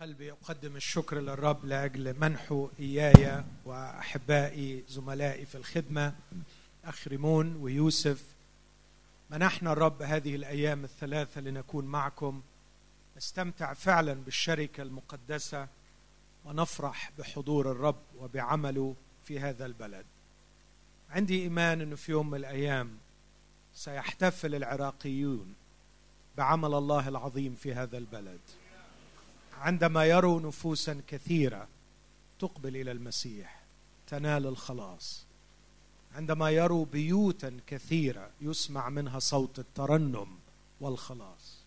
قلبي أقدم الشكر للرب لأجل منحه إياي وأحبائي زملائي في الخدمة أخ ريمون ويوسف. منحنا الرب هذه الأيام الثلاثة لنكون معكم. نستمتع فعلا بالشركة المقدسة ونفرح بحضور الرب وبعمله في هذا البلد. عندي إيمان إنه في يوم من الأيام سيحتفل العراقيون بعمل الله العظيم في هذا البلد. عندما يروا نفوسا كثيرة تقبل إلى المسيح تنال الخلاص. عندما يروا بيوتا كثيرة يسمع منها صوت الترنم والخلاص.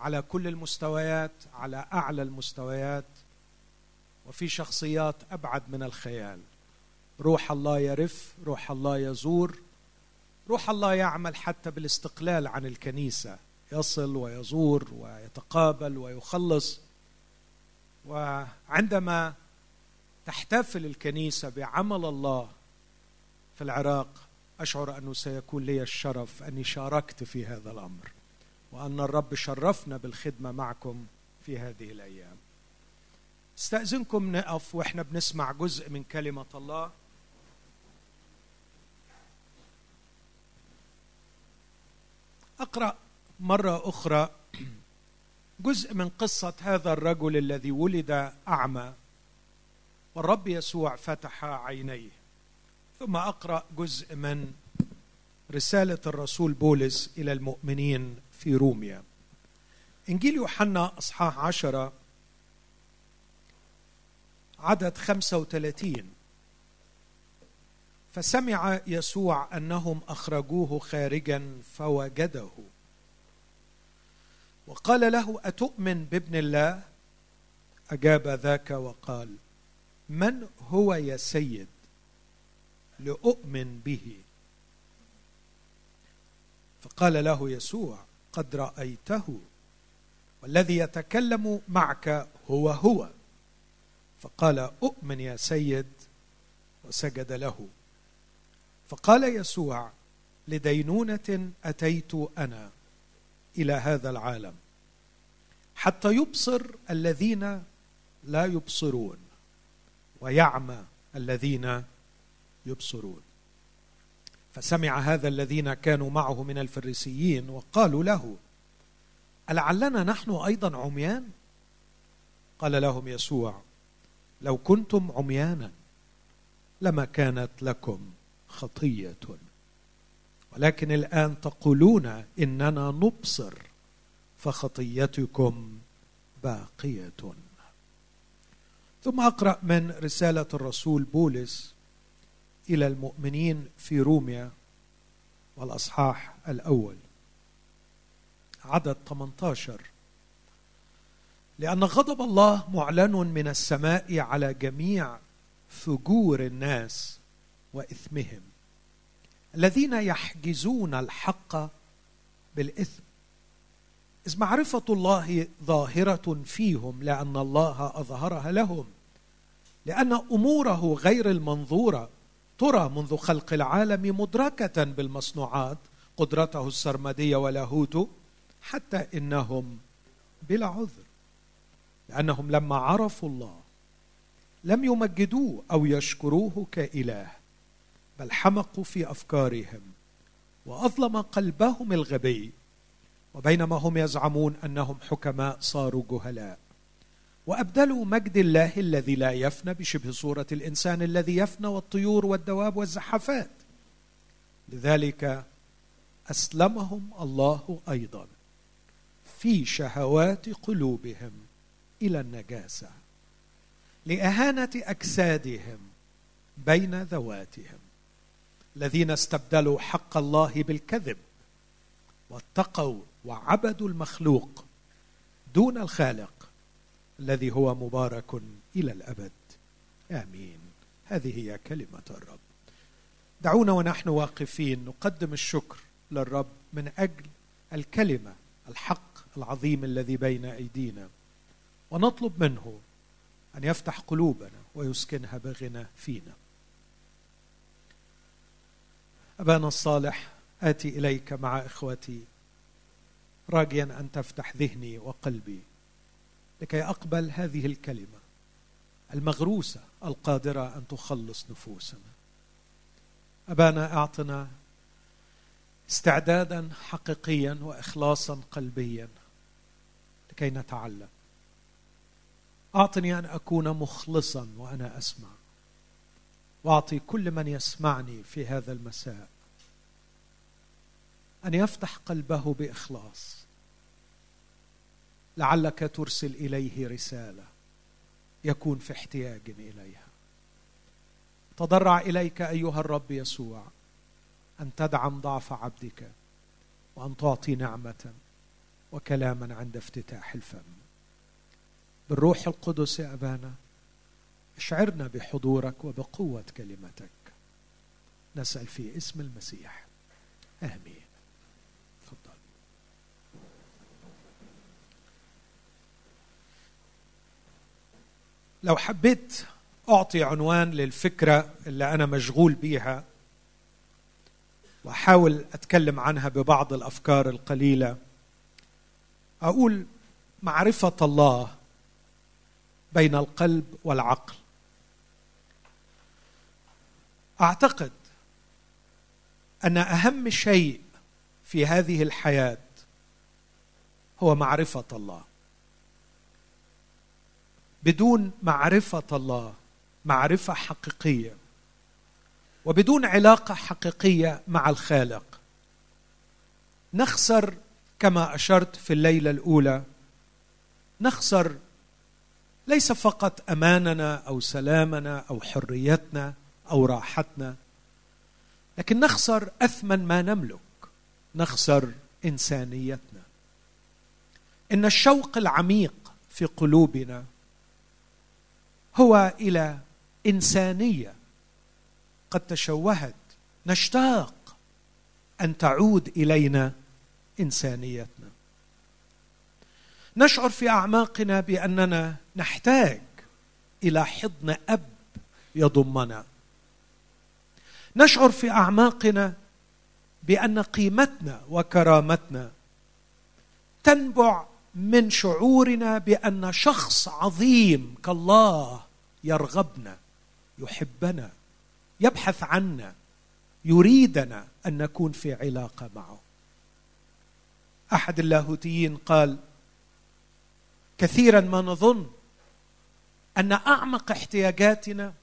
على كل المستويات على أعلى المستويات وفي شخصيات أبعد من الخيال. روح الله يرف روح الله يزور روح الله يعمل حتى بالاستقلال عن الكنيسة. يصل ويزور ويتقابل ويخلص. وعندما تحتفل الكنيسة بعمل الله في العراق أشعر أنه سيكون لي الشرف أني شاركت في هذا الأمر وأن الرب شرفنا بالخدمة معكم في هذه الأيام. استأذنكم نقف وإحنا بنسمع جزء من كلمة الله. أقرأ مرة أخرى جزء من قصة هذا الرجل الذي ولد أعمى والرب يسوع فتح عينيه. ثم أقرأ جزء من رسالة الرسول بولس إلى المؤمنين في روميا. إنجيل يوحنا أصحاح عشرة عدد خمسة وثلاثين. فسمع يسوع أنهم أخرجوه خارجا فوجده. وقال له أتؤمن بابن الله؟ أجاب ذاك وقال من هو يا سيد لأؤمن به؟ فقال له يسوع قد رأيته والذي يتكلم معك هو هو. فقال أؤمن يا سيد وسجد له. فقال يسوع لدينونة أتيت أنا إلى هذا العالم. حتى يبصر الذين لا يبصرون ويعمى الذين يبصرون. فسمع هذا الذين كانوا معه من الفريسيين وقالوا له ألعلنا نحن أيضا عميان؟ قال لهم يسوع لو كنتم عميانا لما كانت لكم خطية. ولكن الآن تقولون إننا نبصر. فخطيتكم باقية. ثم أقرأ من رسالة الرسول بولس إلى المؤمنين في روميا والأصحاح الأول عدد 18 لأن غضب الله معلن من السماء على جميع فجور الناس وإثمهم الذين يحجزون الحق بالإثم. إذ معرفة الله ظاهرة فيهم لأن الله أظهرها لهم لأن أموره غير المنظوره ترى منذ خلق العالم مدركة بالمصنوعات قدرته السرمدية ولاهوته حتى إنهم بلا عذر لأنهم لما عرفوا الله لم يمجدوه أو يشكروه كإله بل حمقوا في أفكارهم وأظلم قلبهم الغبي. وبينما هم يزعمون أنهم حكماء صاروا جهلاء. وأبدلوا مجد الله الذي لا يفنى بشبه صورة الإنسان الذي يفنى والطيور والدواب والزحافات لذلك أسلمهم الله أيضا في شهوات قلوبهم إلى النجاسة لإهانة أجسادهم بين ذواتهم الذين استبدلوا حق الله بالكذب واتقوا وعبدوا المخلوق دون الخالق الذي هو مبارك إلى الأبد. آمين. هذه هي كلمة الرب. دعونا ونحن واقفين نقدم الشكر للرب من أجل الكلمة الحق العظيم الذي بين أيدينا ونطلب منه أن يفتح قلوبنا ويسكنها بغنى فينا. أبانا الصالح آتي إليك مع إخوتي راجيا أن تفتح ذهني وقلبي لكي أقبل هذه الكلمة المغروسة القادرة أن تخلص نفوسنا. أبانا أعطنا استعدادا حقيقيا واخلاصا قلبيا لكي نتعلم. أعطني أن أكون مخلصا وأنا أسمع. وأعطي كل من يسمعني في هذا المساء أن يفتح قلبه بإخلاص. لعلك ترسل إليه رسالة يكون في احتياج إليها. تضرع إليك أيها الرب يسوع أن تدعم ضعف عبدك وأن تعطي نعمة وكلاما عند افتتاح الفم. بالروح القدس يا أبانا أشعرنا بحضورك وبقوة كلمتك. نسأل في اسم المسيح. آمين. لو حبيت أعطي عنوان للفكرة اللي أنا مشغول بيها وأحاول أتكلم عنها ببعض الأفكار القليلة أقول معرفة الله بين القلب والعقل. أعتقد أن أهم شيء في هذه الحياة هو معرفة الله. بدون معرفة الله معرفة حقيقية. وبدون علاقة حقيقية مع الخالق. نخسر كما أشرت في الليلة الأولى. نخسر ليس فقط أماننا أو سلامنا أو حريتنا أو راحتنا لكن نخسر أثمن ما نملك. نخسر إنسانيتنا. إن الشوق العميق في قلوبنا هو إلى إنسانية قد تشوهت. نشتاق أن تعود إلينا إنسانيتنا. نشعر في أعماقنا بأننا نحتاج إلى حضن أب يضمنا. نشعر في أعماقنا بأن قيمتنا وكرامتنا تنبع من شعورنا بأن شخص عظيم كالله يرغبنا يحبنا يبحث عنا يريدنا أن نكون في علاقة معه. أحد اللاهوتيين قال كثيرا ما نظن أن أعمق احتياجاتنا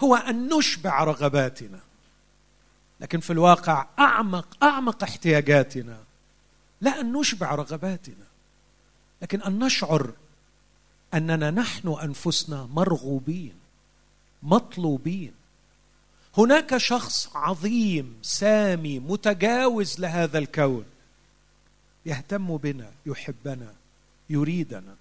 هو أن نشبع رغباتنا لكن في الواقع أعمق أعمق احتياجاتنا لا أن نشبع رغباتنا لكن أن نشعر أننا نحن أنفسنا مرغوبين مطلوبين. هناك شخص عظيم سامي متجاوز لهذا الكون. يهتم بنا يحبنا يريدنا.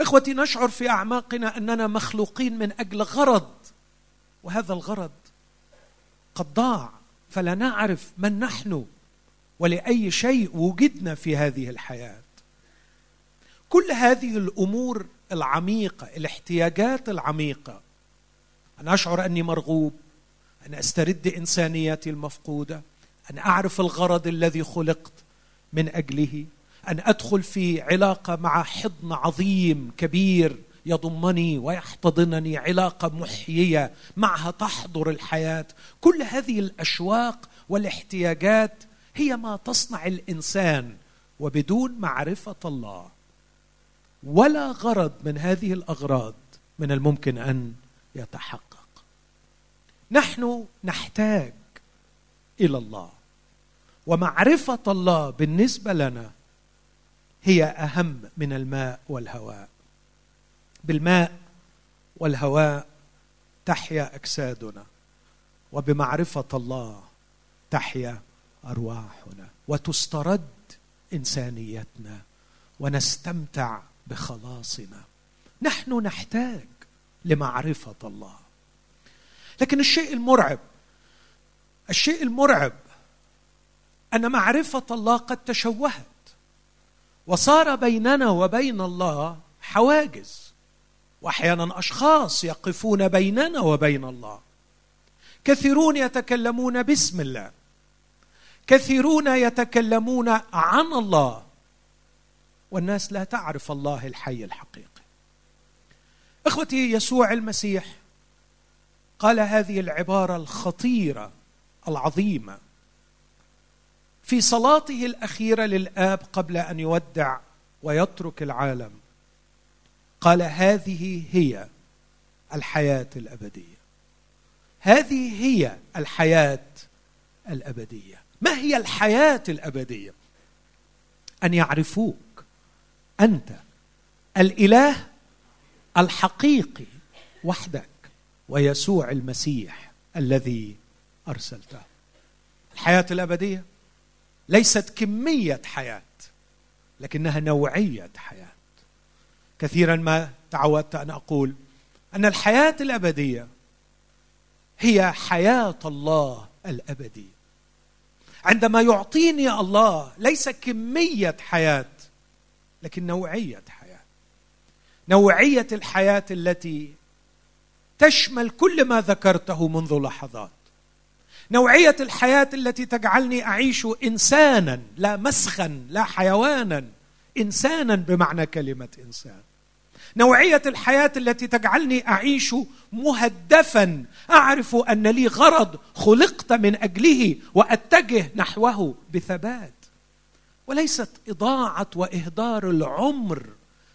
إخوتي نشعر في أعماقنا أننا مخلوقين من أجل غرض وهذا الغرض قد ضاع. فلا نعرف من نحن ولأي شيء وجدنا في هذه الحياة. كل هذه الأمور العميقة الاحتياجات العميقة. أن أشعر أني مرغوب أن أسترد انسانيتي المفقودة أن أعرف الغرض الذي خلقت من أجله أن أدخل في علاقة مع حضن عظيم كبير يضمني ويحتضنني علاقة محيية معها تحضر الحياة. كل هذه الأشواق والاحتياجات هي ما تصنع الإنسان وبدون معرفة الله. ولا غرض من هذه الأغراض من الممكن أن يتحقق. نحن نحتاج إلى الله. ومعرفة الله بالنسبة لنا هي أهم من الماء والهواء. بالماء والهواء تحيا أجسادنا وبمعرفة الله تحيا أرواحنا وتسترد إنسانيتنا ونستمتع بخلاصنا. نحن نحتاج لمعرفة الله. لكن الشيء المرعب الشيء المرعب أن معرفة الله قد تشوهت وصار بيننا وبين الله حواجز وأحيانا أشخاص يقفون بيننا وبين الله. كثيرون يتكلمون باسم الله كثيرون يتكلمون عن الله والناس لا تعرف الله الحي الحقيقي. إخوتي يسوع المسيح قال هذه العبارة الخطيرة العظيمة. في صلاته الأخيرة للآب قبل أن يودع ويترك العالم قال هذه هي الحياة الأبدية. هذه هي الحياة الأبدية. ما هي الحياة الأبدية؟ أن يعرفوك أنت الإله الحقيقي وحدك ويسوع المسيح الذي أرسلته. الحياة الأبدية ليست كمية حياة لكنها نوعية حياة. كثيرا ما تعودت أن أقول أن الحياة الأبدية هي حياة الله الأبدي. عندما يعطيني الله ليس كمية حياة لكن نوعية حياه نوعية الحياة التي تشمل كل ما ذكرته منذ لحظات. نوعية الحياة التي تجعلني أعيش إنسانا لا مسخا لا حيوانا إنسانا بمعنى كلمة إنسان. نوعية الحياة التي تجعلني أعيش مهدفا أعرف أن لي غرض خلقت من أجله وأتجه نحوه بثبات. وليست إضاعة وإهدار العمر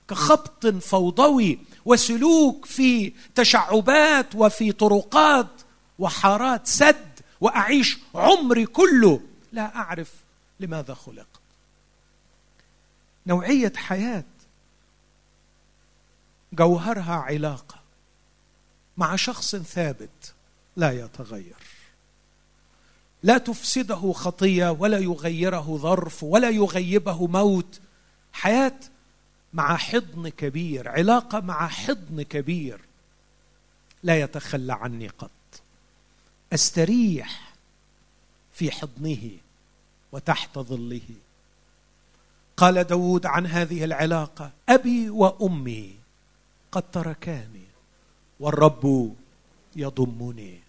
كخبط فوضوي وسلوك في تشعبات وفي طرقات وحارات سد وأعيش عمري كله. لا أعرف لماذا خلقت نوعية حياة جوهرها علاقة مع شخص ثابت لا يتغير. لا تفسده خطية ولا يغيره ظرف ولا يغيبه موت. حياة مع حضن كبير علاقة مع حضن كبير. لا يتخلى عني قط. أستريح في حضنه وتحت ظله. قال داود عن هذه العلاقة أبي وأمي قد تركاني والرب يضمني.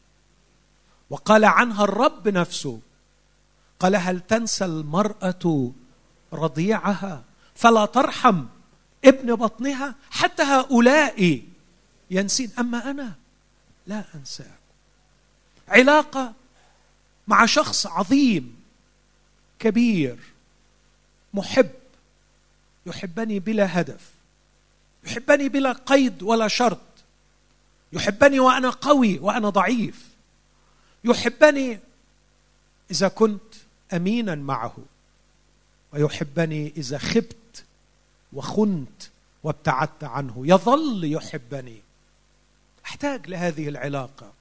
وقال عنها الرب نفسه. قال هل تنسى المرأة رضيعها؟ فلا ترحم ابن بطنها حتى هؤلاء ينسين. أما أنا لا انساك علاقة مع شخص عظيم كبير محب يحبني بلا هدف يحبني بلا قيد ولا شرط يحبني وأنا قوي وأنا ضعيف. يحبني إذا كنت أمينا معه ويحبني إذا خبت وخنت وابتعدت عنه. يظل يحبني. أحتاج لهذه العلاقة.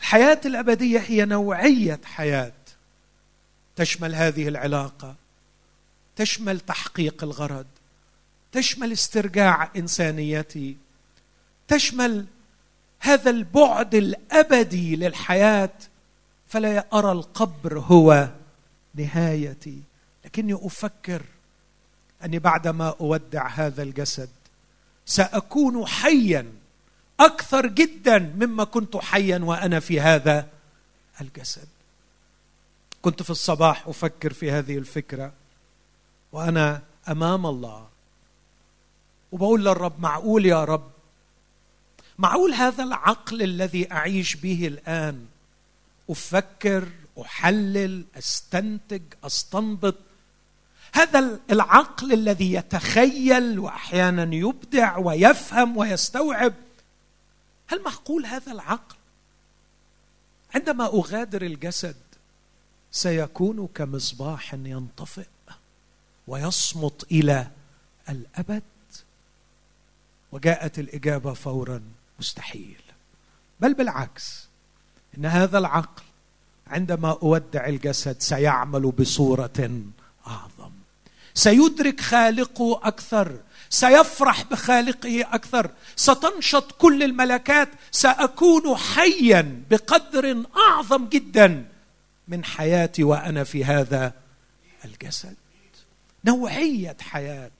الحياة الأبدية هي نوعية حياة. تشمل هذه العلاقة. تشمل تحقيق الغرض. تشمل استرجاع إنسانيتي. تشمل هذا البعد الأبدي للحياة فلا أرى القبر هو نهايتي. لكني أفكر أني بعدما أودع هذا الجسد سأكون حيا أكثر جدا مما كنت حيا وأنا في هذا الجسد. كنت في الصباح أفكر في هذه الفكرة وأنا أمام الله. وبقول للرب معقول يا رب؟ معقول هذا العقل الذي أعيش به الآن؟ أفكر أحلل أستنتج أستنبط. هذا العقل الذي يتخيل وأحيانا يبدع ويفهم ويستوعب. هل معقول هذا العقل؟ عندما أغادر الجسد سيكون كمصباح ينطفئ ويصمت إلى الأبد. وجاءت الإجابة فورا. مستحيل. بل بالعكس إن هذا العقل عندما أودع الجسد سيعمل بصورة أعظم. سيدرك خالقه أكثر سيفرح بخالقه أكثر ستنشط كل الملكات سأكون حيا بقدر أعظم جدا من حياتي وأنا في هذا الجسد. نوعية حياة.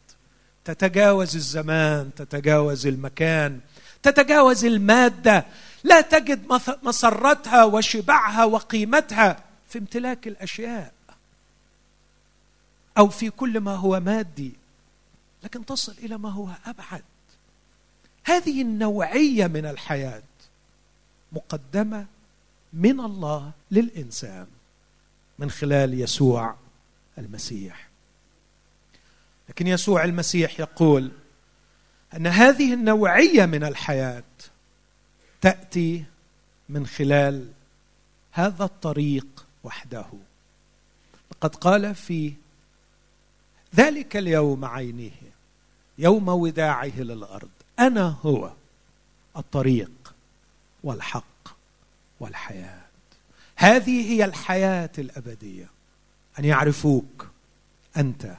تتجاوز الزمان تتجاوز المكان تتجاوز المادة. لا تجد مسرتها وشبعها وقيمتها في امتلاك الأشياء. أو في كل ما هو مادي. لكن تصل إلى ما هو أبعد. هذه النوعية من الحياة مقدمة من الله للإنسان من خلال يسوع المسيح. لكن يسوع المسيح يقول أن هذه النوعية من الحياة تأتي من خلال هذا الطريق وحده. لقد قال في ذلك اليوم عينه يوم وداعه للأرض أنا هو الطريق والحق والحياة. هذه هي الحياة الأبدية. أن يعرفوك أنت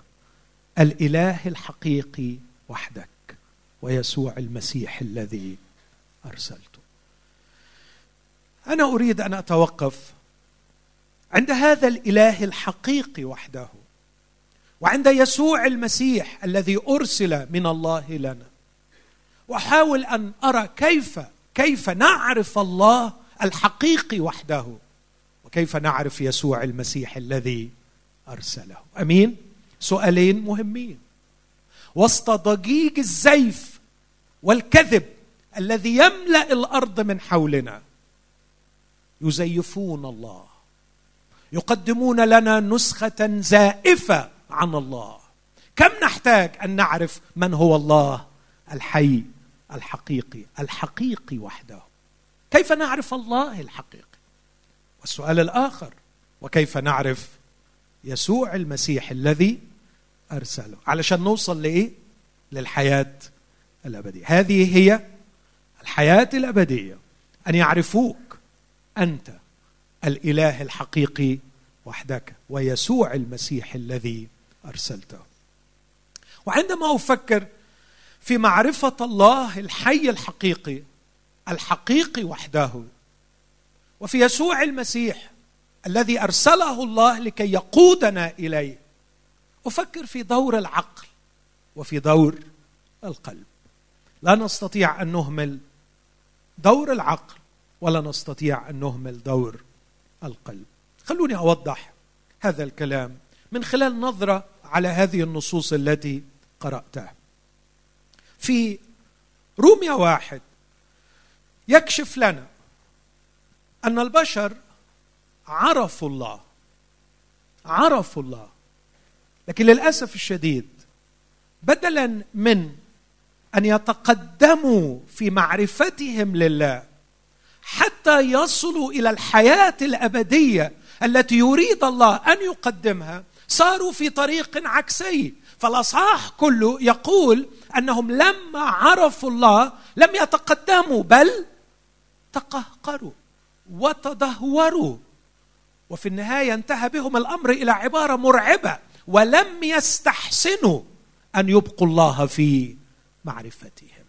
الإله الحقيقي وحدك. ويسوع المسيح الذي أرسلته. أنا أريد أن أتوقف عند هذا الإله الحقيقي وحده وعند يسوع المسيح الذي أرسل من الله لنا وأحاول أن أرى كيف كيف نعرف الله الحقيقي وحده وكيف نعرف يسوع المسيح الذي أرسله. أمين؟ سؤالين مهمين. وسط ضجيج الزيف والكذب الذي يملأ الأرض من حولنا. يزيفون الله. يقدمون لنا نسخة زائفة عن الله. كم نحتاج أن نعرف من هو الله؟ الحي الحقيقي الحقيقي وحده. كيف نعرف الله الحقيقي؟ والسؤال الآخر وكيف نعرف يسوع المسيح الذي أرسله؟ علشان نوصل لإيه؟ للحياة الأبدية. هذه هي الحياة الأبدية. أن يعرفوك أنت الإله الحقيقي وحدك ويسوع المسيح الذي أرسلته. وعندما أفكر في معرفة الله الحي الحقيقي الحقيقي وحده وفي يسوع المسيح الذي أرسله الله لكي يقودنا إليه أفكر في دور العقل وفي دور القلب. لا نستطيع أن نهمل دور العقل ولا نستطيع أن نهمل دور القلب. خلوني أوضح هذا الكلام من خلال نظرة على هذه النصوص التي قرأتها. في روميا واحد يكشف لنا أن البشر عرفوا الله عرفوا الله لكن للأسف الشديد بدلا من أن يتقدموا في معرفتهم لله حتى يصلوا إلى الحياة الأبدية التي يريد الله أن يقدمها. صاروا في طريق عكسي. فالأصحاح كله يقول أنهم لما عرفوا الله لم يتقدموا بل تقهقروا وتدهوروا. وفي النهاية انتهى بهم الأمر إلى عبارة مرعبة ولم يستحسنوا أن يبقوا الله في معرفتهم.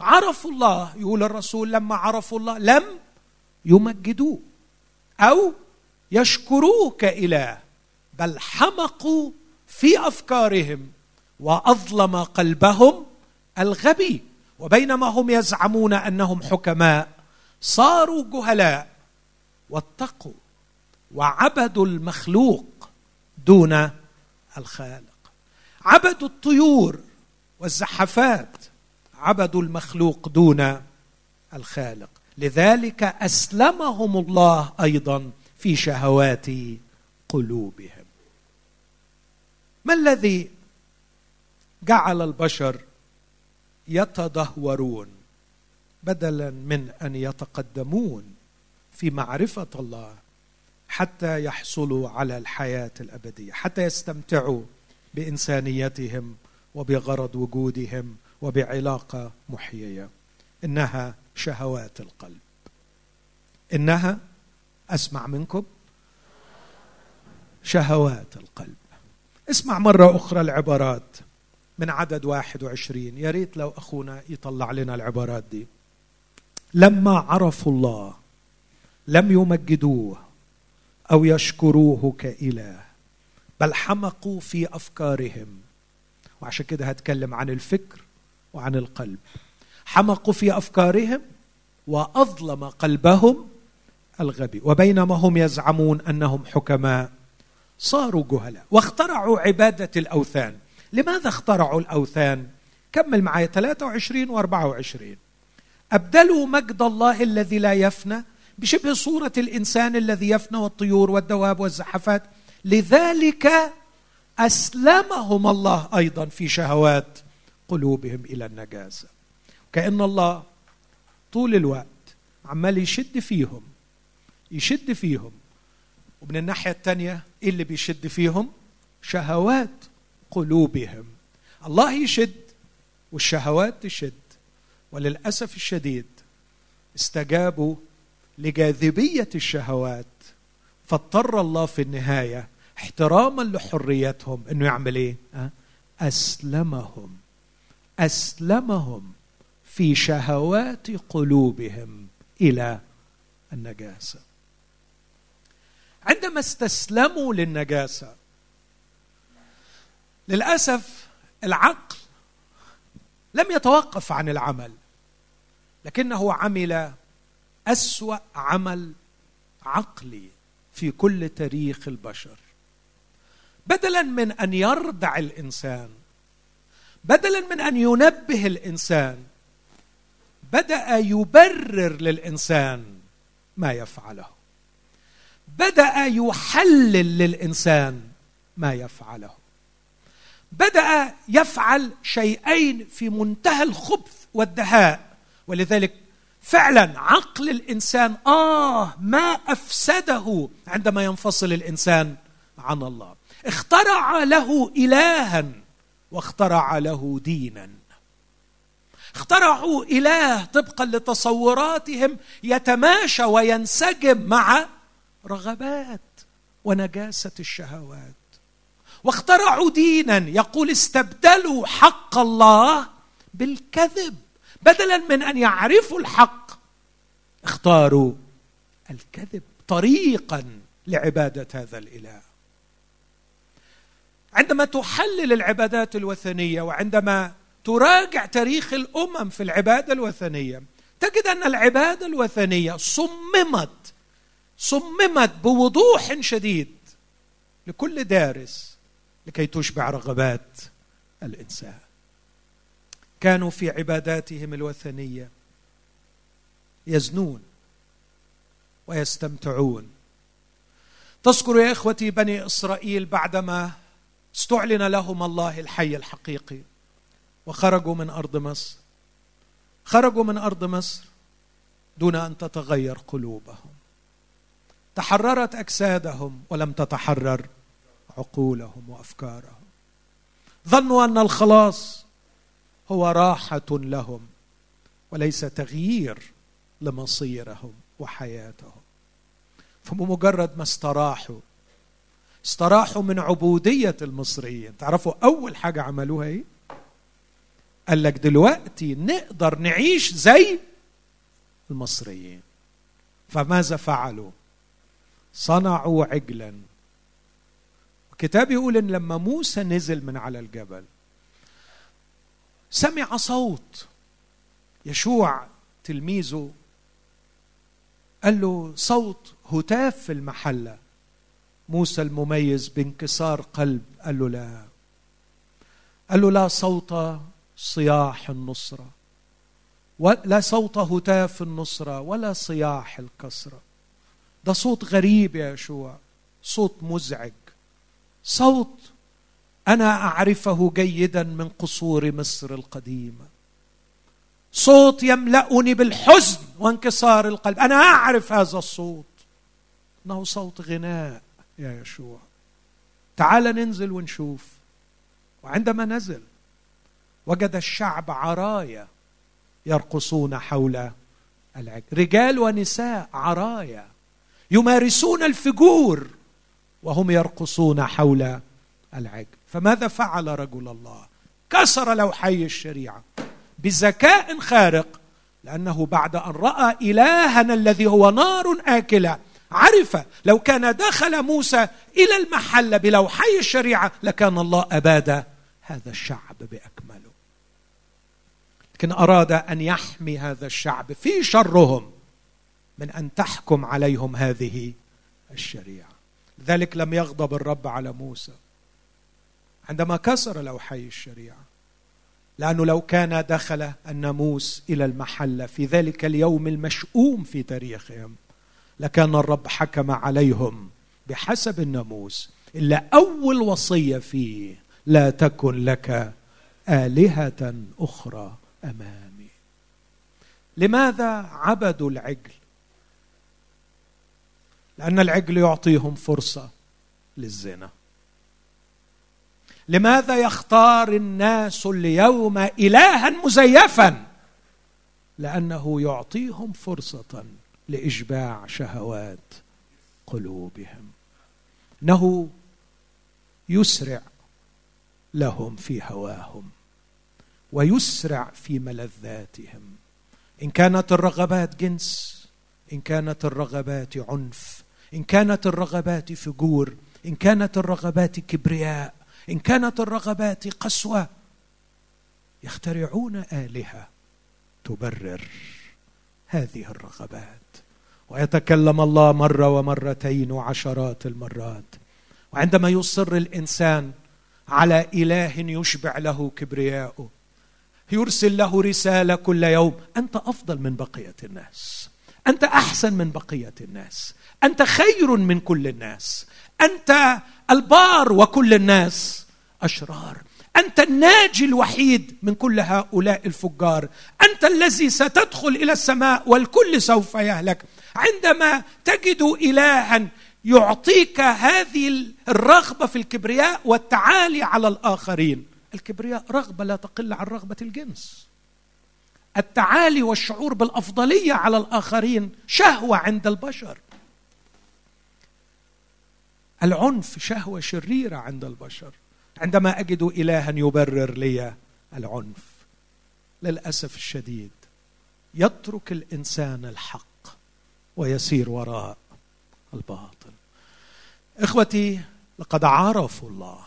عرفوا الله يقول الرسول لما عرفوا الله لم يمجدوه أو يشكروه كاله بل حمقوا في أفكارهم وأظلم قلبهم الغبي. وبينما هم يزعمون أنهم حكماء صاروا جهلاء واتقوا وعبدوا المخلوق دون الخالق. عبدوا الطيور والزحفات. عبدوا المخلوق دون الخالق. لذلك أسلمهم الله أيضا في شهوات قلوبهم. ما الذي جعل البشر يتدهورون بدلا من أن يتقدمون في معرفة الله حتى يحصلوا على الحياة الأبدية حتى يستمتعوا بإنسانيتهم وبغرض وجودهم وبعلاقة محيية. إنها شهوات القلب. إنها أسمع منكم شهوات القلب. اسمع مرة أخرى العبارات من عدد 21 يا ريت لو أخونا يطلع لنا العبارات دي. لما عرفوا الله لم يمجدوه أو يشكروه كإله بل حمقوا في أفكارهم وعشان كده هتكلم عن الفكر وعن القلب. حمقوا في أفكارهم وأظلم قلبهم الغبي. وبينما هم يزعمون أنهم حكماء صاروا جهلاء واخترعوا عبادة الأوثان. لماذا اخترعوا الأوثان؟ كمل معي 23 و 24 أبدلوا مجد الله الذي لا يفنى بشبه صورة الإنسان الذي يفنى والطيور والدواب والزحفات. لذلك أسلمهم الله أيضا في شهوات قلوبهم إلى النجاسة. كأن الله طول الوقت عمال يشد فيهم يشد فيهم. ومن الناحية الثانية إيه اللي بيشد فيهم؟ شهوات قلوبهم. الله يشد والشهوات تشد وللأسف الشديد استجابوا لجاذبية الشهوات. فاضطر الله في النهاية احتراما لحريتهم. إنه يعمل إيه؟ أسلمهم. أسلمهم في شهوات قلوبهم إلى النجاسة. عندما استسلموا للنجاسة للأسف العقل لم يتوقف عن العمل لكنه عمل أسوأ عمل عقلي في كل تاريخ البشر. بدلا من أن يردع الإنسان بدلا من أن ينبه الإنسان بدأ يبرر للإنسان ما يفعله بدأ يحلل للإنسان ما يفعله بدأ يفعل شيئين في منتهى الخبث والدهاء ولذلك فعلا عقل الإنسان آه ما أفسده عندما ينفصل الإنسان عن الله. اخترع له الها واخترع له دينا. اخترعوا إله طبقا لتصوراتهم يتماشى وينسجم مع رغبات ونجاسة الشهوات. واخترعوا دينا يقول استبدلوا حق الله بالكذب. بدلا من أن يعرفوا الحق اختاروا الكذب طريقا لعبادة هذا الإله. عندما تحلل العبادات الوثنية وعندما تراجع تاريخ الأمم في العبادة الوثنية تجد أن العبادة الوثنية صممت صممت بوضوح شديد لكل دارس لكي تشبع رغبات الإنسان. كانوا في عباداتهم الوثنية يزنون ويستمتعون. تذكر يا إخوتي بني إسرائيل بعدما استعلن لهم الله الحي الحقيقي. وخرجوا من أرض مصر. خرجوا من أرض مصر دون أن تتغير قلوبهم. تحررت أجسادهم ولم تتحرر عقولهم وأفكارهم. ظنوا أن الخلاص هو راحة لهم وليس تغيير لمصيرهم وحياتهم. فبمجرد ما استراحوا استراحوا من عبودية المصريين. تعرفوا أول حاجة عملوها إيه؟ قال لك دلوقتي نقدر نعيش زي المصريين. فماذا فعلوا؟ صنعوا عجلا. الكتاب يقول إن لما موسى نزل من على الجبل سمع صوت يشوع تلميذه قال له صوت هتاف في المحلة. موسى المميز بانكسار قلب قال له لا. قال له لا صوت صياح النصرة ولا صوت هتاف النصرة ولا صياح الكسرة. ده صوت غريب يا يشوع صوت مزعج. صوت أنا أعرفه جيدا من قصور مصر القديمة. صوت يملأني بالحزن وانكسار القلب أنا أعرف هذا الصوت. إنه صوت غناء. يا يشوع. تعال ننزل ونشوف. وعندما نزل وجد الشعب عرايا يرقصون حول العجل. رجال ونساء عرايا يمارسون الفجور وهم يرقصون حول العجل. فماذا فعل رجل الله؟ كسر لوحي الشريعة بذكاء خارق لأنه بعد أن رأى إلهنا الذي هو نار آكلة عرف لو كان دخل موسى إلى المحل بلوحي الشريعة لكان الله أباد هذا الشعب بأكمله. لكن أراد أن يحمي هذا الشعب في شرهم من أن تحكم عليهم هذه الشريعة. لذلك لم يغضب الرب على موسى عندما كسر لوحي الشريعة. لأنه لو كان دخل الناموس إلى المحله في ذلك اليوم المشؤوم في تاريخهم لكان الرب حكم عليهم بحسب الناموس. إلا أول وصية فيه لا تكن لك آلهة أخرى أمامي. لماذا عبدوا العجل؟ لأن العجل يعطيهم فرصة للزنا. لماذا يختار الناس اليوم إلها مزيفا؟ لأنه يعطيهم فرصة لاشباع شهوات قلوبهم. إنه يسرع لهم في هواهم ويسرع في ملذاتهم. إن كانت الرغبات جنس إن كانت الرغبات عنف إن كانت الرغبات فجور إن كانت الرغبات كبرياء إن كانت الرغبات قسوة يخترعون آلهة تبرر. هذه الرغبات. ويتكلم الله مرة ومرتين وعشرات المرات. وعندما يصر الإنسان على إله يشبع له كبرياءه يرسل له رسالة كل يوم أنت أفضل من بقية الناس. أنت أحسن من بقية الناس. أنت خير من كل الناس. أنت البار وكل الناس. أشرار أنت الناجي الوحيد من كل هؤلاء الفجار. أنت الذي ستدخل إلى السماء والكل سوف يهلك. عندما تجد إلها يعطيك هذه الرغبة في الكبرياء والتعالي على الآخرين. الكبرياء رغبة لا تقل عن رغبة الجنس. التعالي والشعور بالأفضلية على الآخرين شهوة عند البشر. العنف شهوة شريرة عند البشر. عندما أجد إلها يبرر لي العنف للأسف الشديد يترك الإنسان الحق ويسير وراء الباطل. إخوتي لقد عرفوا الله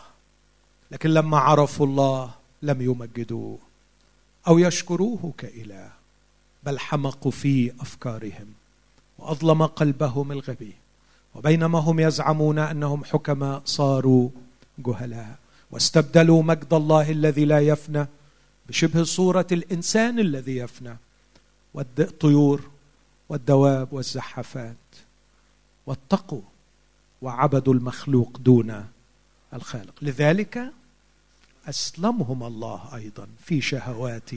لكن لما عرفوا الله لم يمجدوه أو يشكروه كإله بل حمقوا في أفكارهم وأظلم قلبهم الغبي وبينما هم يزعمون أنهم حكماء صاروا جهلاء. واستبدلوا مجد الله الذي لا يفنى بشبه صورة الإنسان الذي يفنى والطيور والدواب والزحافات واتقوا وعبدوا المخلوق دون الخالق. لذلك أسلمهم الله أيضا في شهوات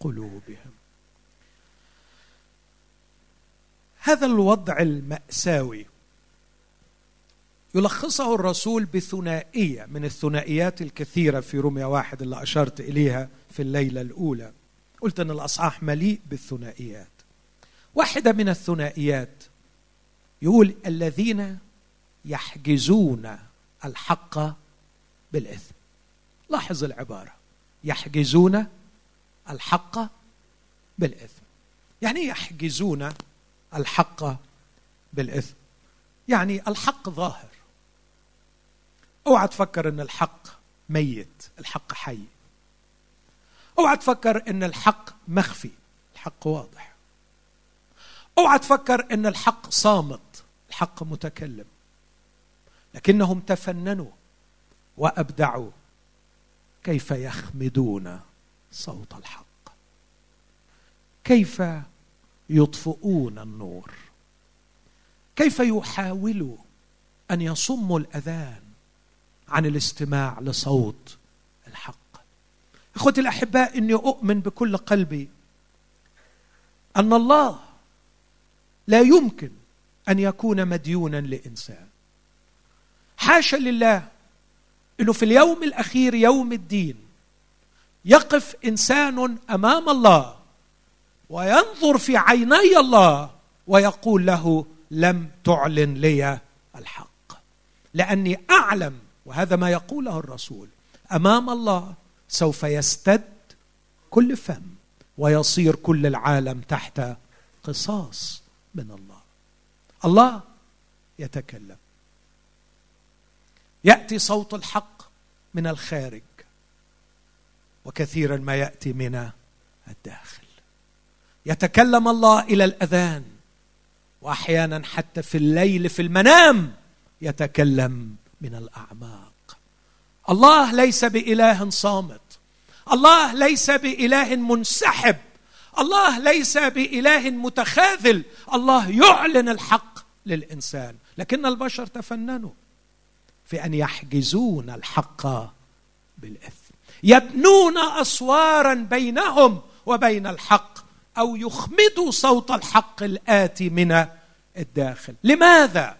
قلوبهم. هذا الوضع المأساوي يلخصه الرسول بثنائية من الثنائيات الكثيرة في رمية واحد اللي أشرت إليها في الليلة الأولى. قلت إن الأصحاح مليء بالثنائيات. واحدة من الثنائيات يقول الذين يحجزون الحق بالإثم. لاحظ العبارة. يحجزون الحق بالإثم. يعني يحجزون الحق بالإثم. يعني الحق ظاهر. اوعى تفكر إن الحق ميت الحق حي. اوعى تفكر إن الحق مخفي الحق واضح. اوعى تفكر إن الحق صامت الحق متكلم. لكنهم تفننوا وأبدعوا. كيف يخمدون صوت الحق؟ كيف يطفئون النور؟ كيف يحاولوا أن يصموا الأذان؟ عن الاستماع لصوت الحق. إخوتي الاحباء إني أؤمن بكل قلبي أن الله لا يمكن أن يكون مديونا لإنسان. حاشا لله إنه في اليوم الأخير يوم الدين يقف إنسان أمام الله وينظر في عيني الله ويقول له لم تعلن لي الحق لأني أعلم وهذا ما يقوله الرسول. أمام الله سوف يستد كل فم ويصير كل العالم تحت قصاص من الله. الله يتكلم. يأتي صوت الحق من الخارج وكثيرا ما يأتي من الداخل. يتكلم الله إلى الأذان واحيانا حتى في الليل في المنام يتكلم من الأعماق. الله ليس بإله صامت. الله ليس بإله منسحب. الله ليس بإله متخاذل. الله يعلن الحق للإنسان. لكن البشر تفننوا في أن يحجزون الحق بالإثم. يبنون أسوارا بينهم وبين الحق أو يخمدوا صوت الحق الآتي من الداخل. لماذا؟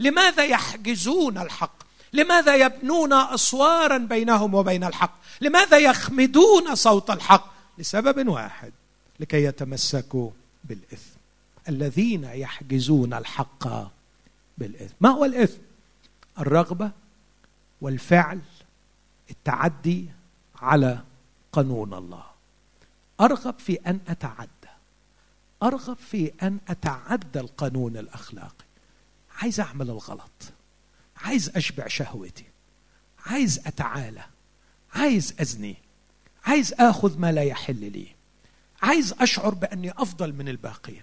لماذا يحجزون الحق؟ لماذا يبنون أسوارا بينهم وبين الحق؟ لماذا يخمدون صوت الحق؟ لسبب واحد لكي يتمسكوا بالإثم. الذين يحجزون الحق بالإثم. ما هو الإثم؟ الرغبة والفعل التعدي على قانون الله. أرغب في أن أتعدى. أرغب في أن أتعدى القانون الأخلاقي. عايز أعمل الغلط. عايز أشبع شهوتي عايز أتعالى عايز أزني عايز آخذ ما لا يحل لي عايز أشعر بأني أفضل من الباقين.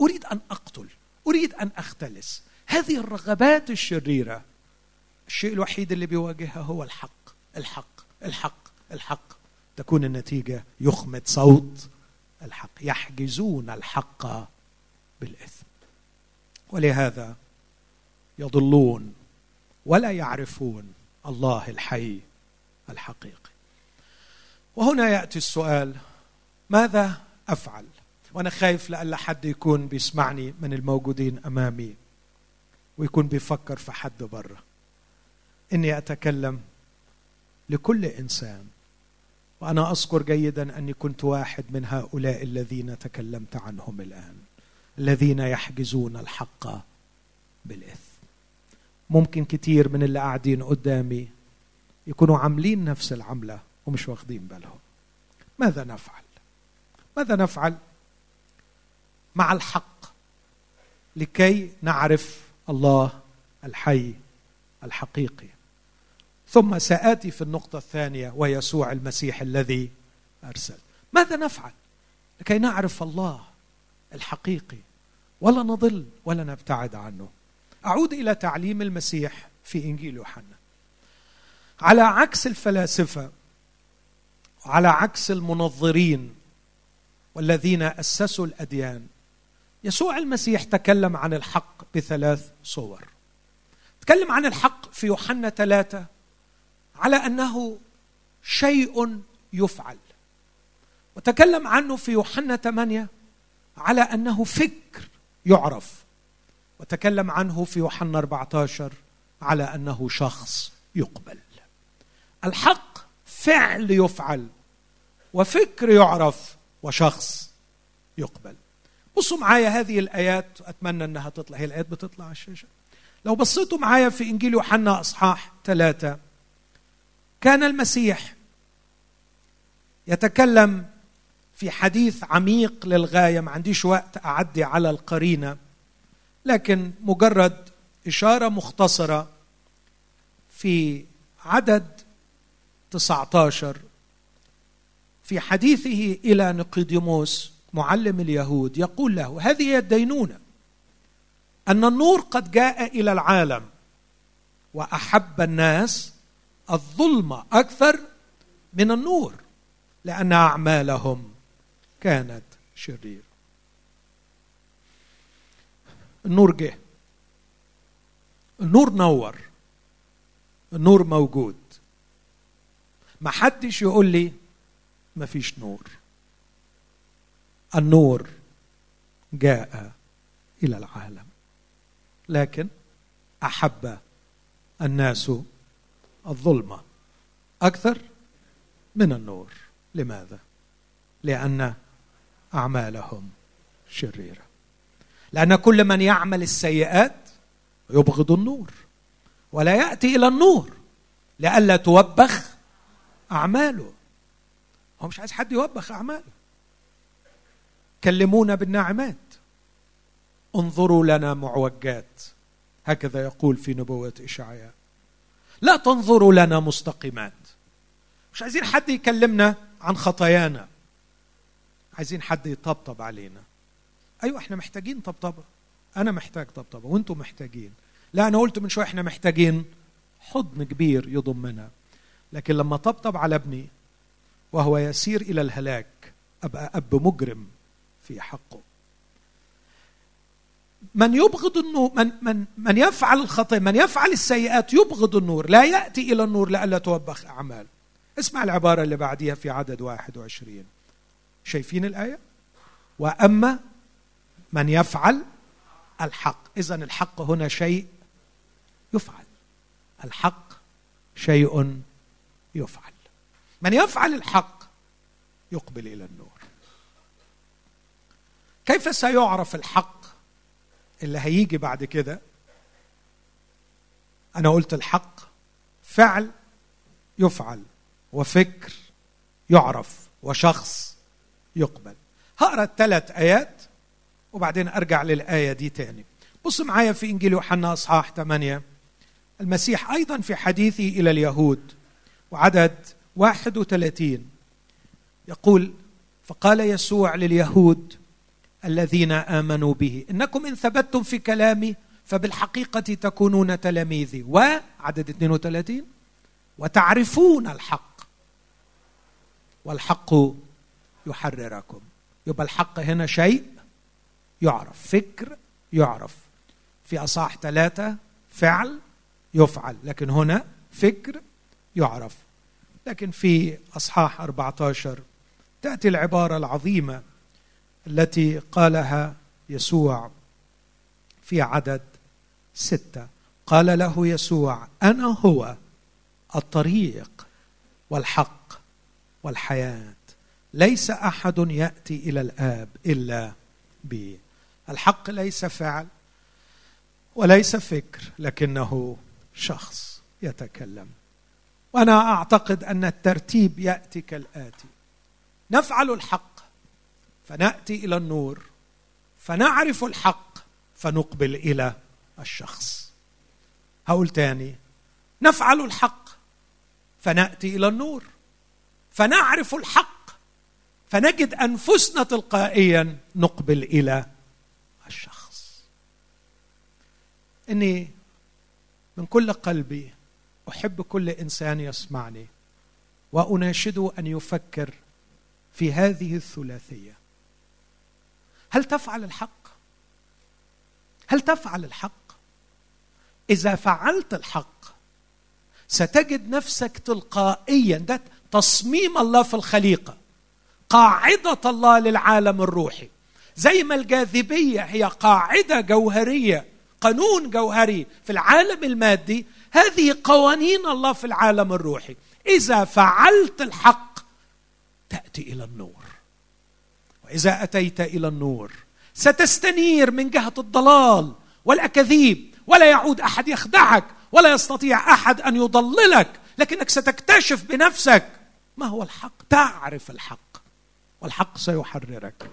أريد أن أقتل أريد أن أختلس. هذه الرغبات الشريرة. الشيء الوحيد اللي بيواجهها هو الحق الحق الحق الحق. تكون النتيجة يخمد صوت الحق يحجزون الحق بالإثم. ولهذا يضلون ولا يعرفون الله الحي الحقيقي. وهنا يأتي السؤال ماذا أفعل؟ وأنا خايف لألا حد يكون بيسمعني من الموجودين أمامي ويكون بيفكر في حد بره إني أتكلم لكل إنسان وأنا أذكر جيدا أني كنت واحد من هؤلاء الذين تكلمت عنهم الآن الذين يحجزون الحق بالإثم. ممكن كتير من اللي قاعدين قدامي يكونوا عاملين نفس العملة ومش واخدين بالهم. ماذا نفعل؟ ماذا نفعل؟ مع الحق لكي نعرف الله الحي الحقيقي. ثم سآتي في النقطة الثانية ويسوع المسيح الذي أرسل. ماذا نفعل؟ لكي نعرف الله الحقيقي. ولا نضل ولا نبتعد عنه. أعود إلى تعليم المسيح في إنجيل يوحنا. على عكس الفلاسفة وعلى عكس المنظرين والذين أسسوا الأديان يسوع المسيح تكلم عن الحق بثلاث صور. تكلم عن الحق في يوحنا ثلاثة على أنه شيء يفعل. وتكلم عنه في يوحنا ثمانية على أنه فكر يعرف. وتكلم عنه في يوحنا 14 على أنه شخص يقبل. الحق فعل يفعل وفكر يعرف وشخص يقبل. بصوا معايا هذه الآيات أتمنى أنها تطلع. هي الآيات بتطلع على الشاشة لو بصيتوا معايا في إنجيل يوحنا أصحاح ثلاثة كان المسيح يتكلم في حديث عميق للغاية. ما عنديش وقت أعدي على القرينة. لكن مجرد إشارة مختصرة في عدد 19 في حديثه إلى نقيديموس معلم اليهود يقول له هذه هي الدينونة أن النور قد جاء إلى العالم وأحب الناس الظلم أكثر من النور لأن أعمالهم كانت شريرة. النور جه. النور نور. النور موجود. ما حدش يقول لي ما فيش نور. النور جاء إلى العالم. لكن أحب الناس الظلمة أكثر من النور. لماذا؟ لأن أعمالهم شريرة. لأن كل من يعمل السيئات يبغض النور ولا يأتي إلى النور لئلا توبخ أعماله. هو مش عايز حد يوبخ أعماله. كلمونا بالناعمات. انظروا لنا معوجات. هكذا يقول في نبوة إشعياء. لا تنظروا لنا مستقيمات. مش عايزين حد يكلمنا عن خطايانا. عايزين حد يطبطب علينا. أيوه إحنا محتاجين طبطبة. أنا محتاج طبطبة وأنتم محتاجين. لا أنا قلت من شوية إحنا محتاجين حضن كبير يضمنا لكن لما طبطب على ابني وهو يسير إلى الهلاك أبقى أب مجرم في حقه. من يبغض النور من من من يفعل الخطيه من يفعل السيئات يبغض النور. لا يأتي إلى النور لئلا توبخ أعمال. اسمع العبارة اللي بعديها في عدد 21 شايفين الآية؟ وأما من يفعل الحق. اذا الحق هنا شيء يفعل. الحق شيء يفعل. من يفعل الحق يقبل إلى النور. كيف سيعرف الحق اللي هيجي بعد كده؟ أنا قلت الحق فعل يفعل وفكر يعرف وشخص يقبل. هقرأ الثلاث آيات وبعدين أرجع للآية دي تاني. بص معايا في إنجيل يوحنا إصحاح 8 المسيح أيضا في حديثه إلى اليهود وعدد 31 يقول فقال يسوع لليهود الذين آمنوا به إنكم إن ثبتتم في كلامي فبالحقيقة تكونون تلاميذي. وعدد 32 وتعرفون الحق والحق يحرركم. يبقى الحق هنا شيء يعرف فكر يعرف. في أصح ثلاثة فعل يفعل لكن هنا فكر يعرف. لكن في أصحاح 14 تأتي العبارة العظيمة التي قالها يسوع في عدد ستة. قال له يسوع أنا هو الطريق والحق والحياة ليس أحد يأتي إلى الآب إلا بي. الحق ليس فعل وليس فكر لكنه شخص يتكلم. وأنا أعتقد أن الترتيب يأتي كالآتي. نفعل الحق فنأتي إلى النور فنعرف الحق فنقبل إلى الشخص. هقول تاني نفعل الحق فنأتي إلى النور فنعرف الحق فنجد أنفسنا تلقائيا نقبل إلى الشخص إني من كل قلبي أحب كل إنسان يسمعني واناشده أن يفكر في هذه الثلاثية. هل تفعل الحق؟ هل تفعل الحق؟ إذا فعلت الحق ستجد نفسك تلقائيا ده تصميم الله في الخليقة قاعدة الله للعالم الروحي. زي ما الجاذبية هي قاعدة جوهرية قانون جوهري في العالم المادي هذه قوانين الله في العالم الروحي. إذا فعلت الحق تأتي إلى النور. وإذا أتيت إلى النور ستستنير من جهة الضلال والأكاذيب. ولا يعود أحد يخدعك ولا يستطيع أحد أن يضللك. لكنك ستكتشف بنفسك ما هو الحق. تعرف الحق والحق سيحررك.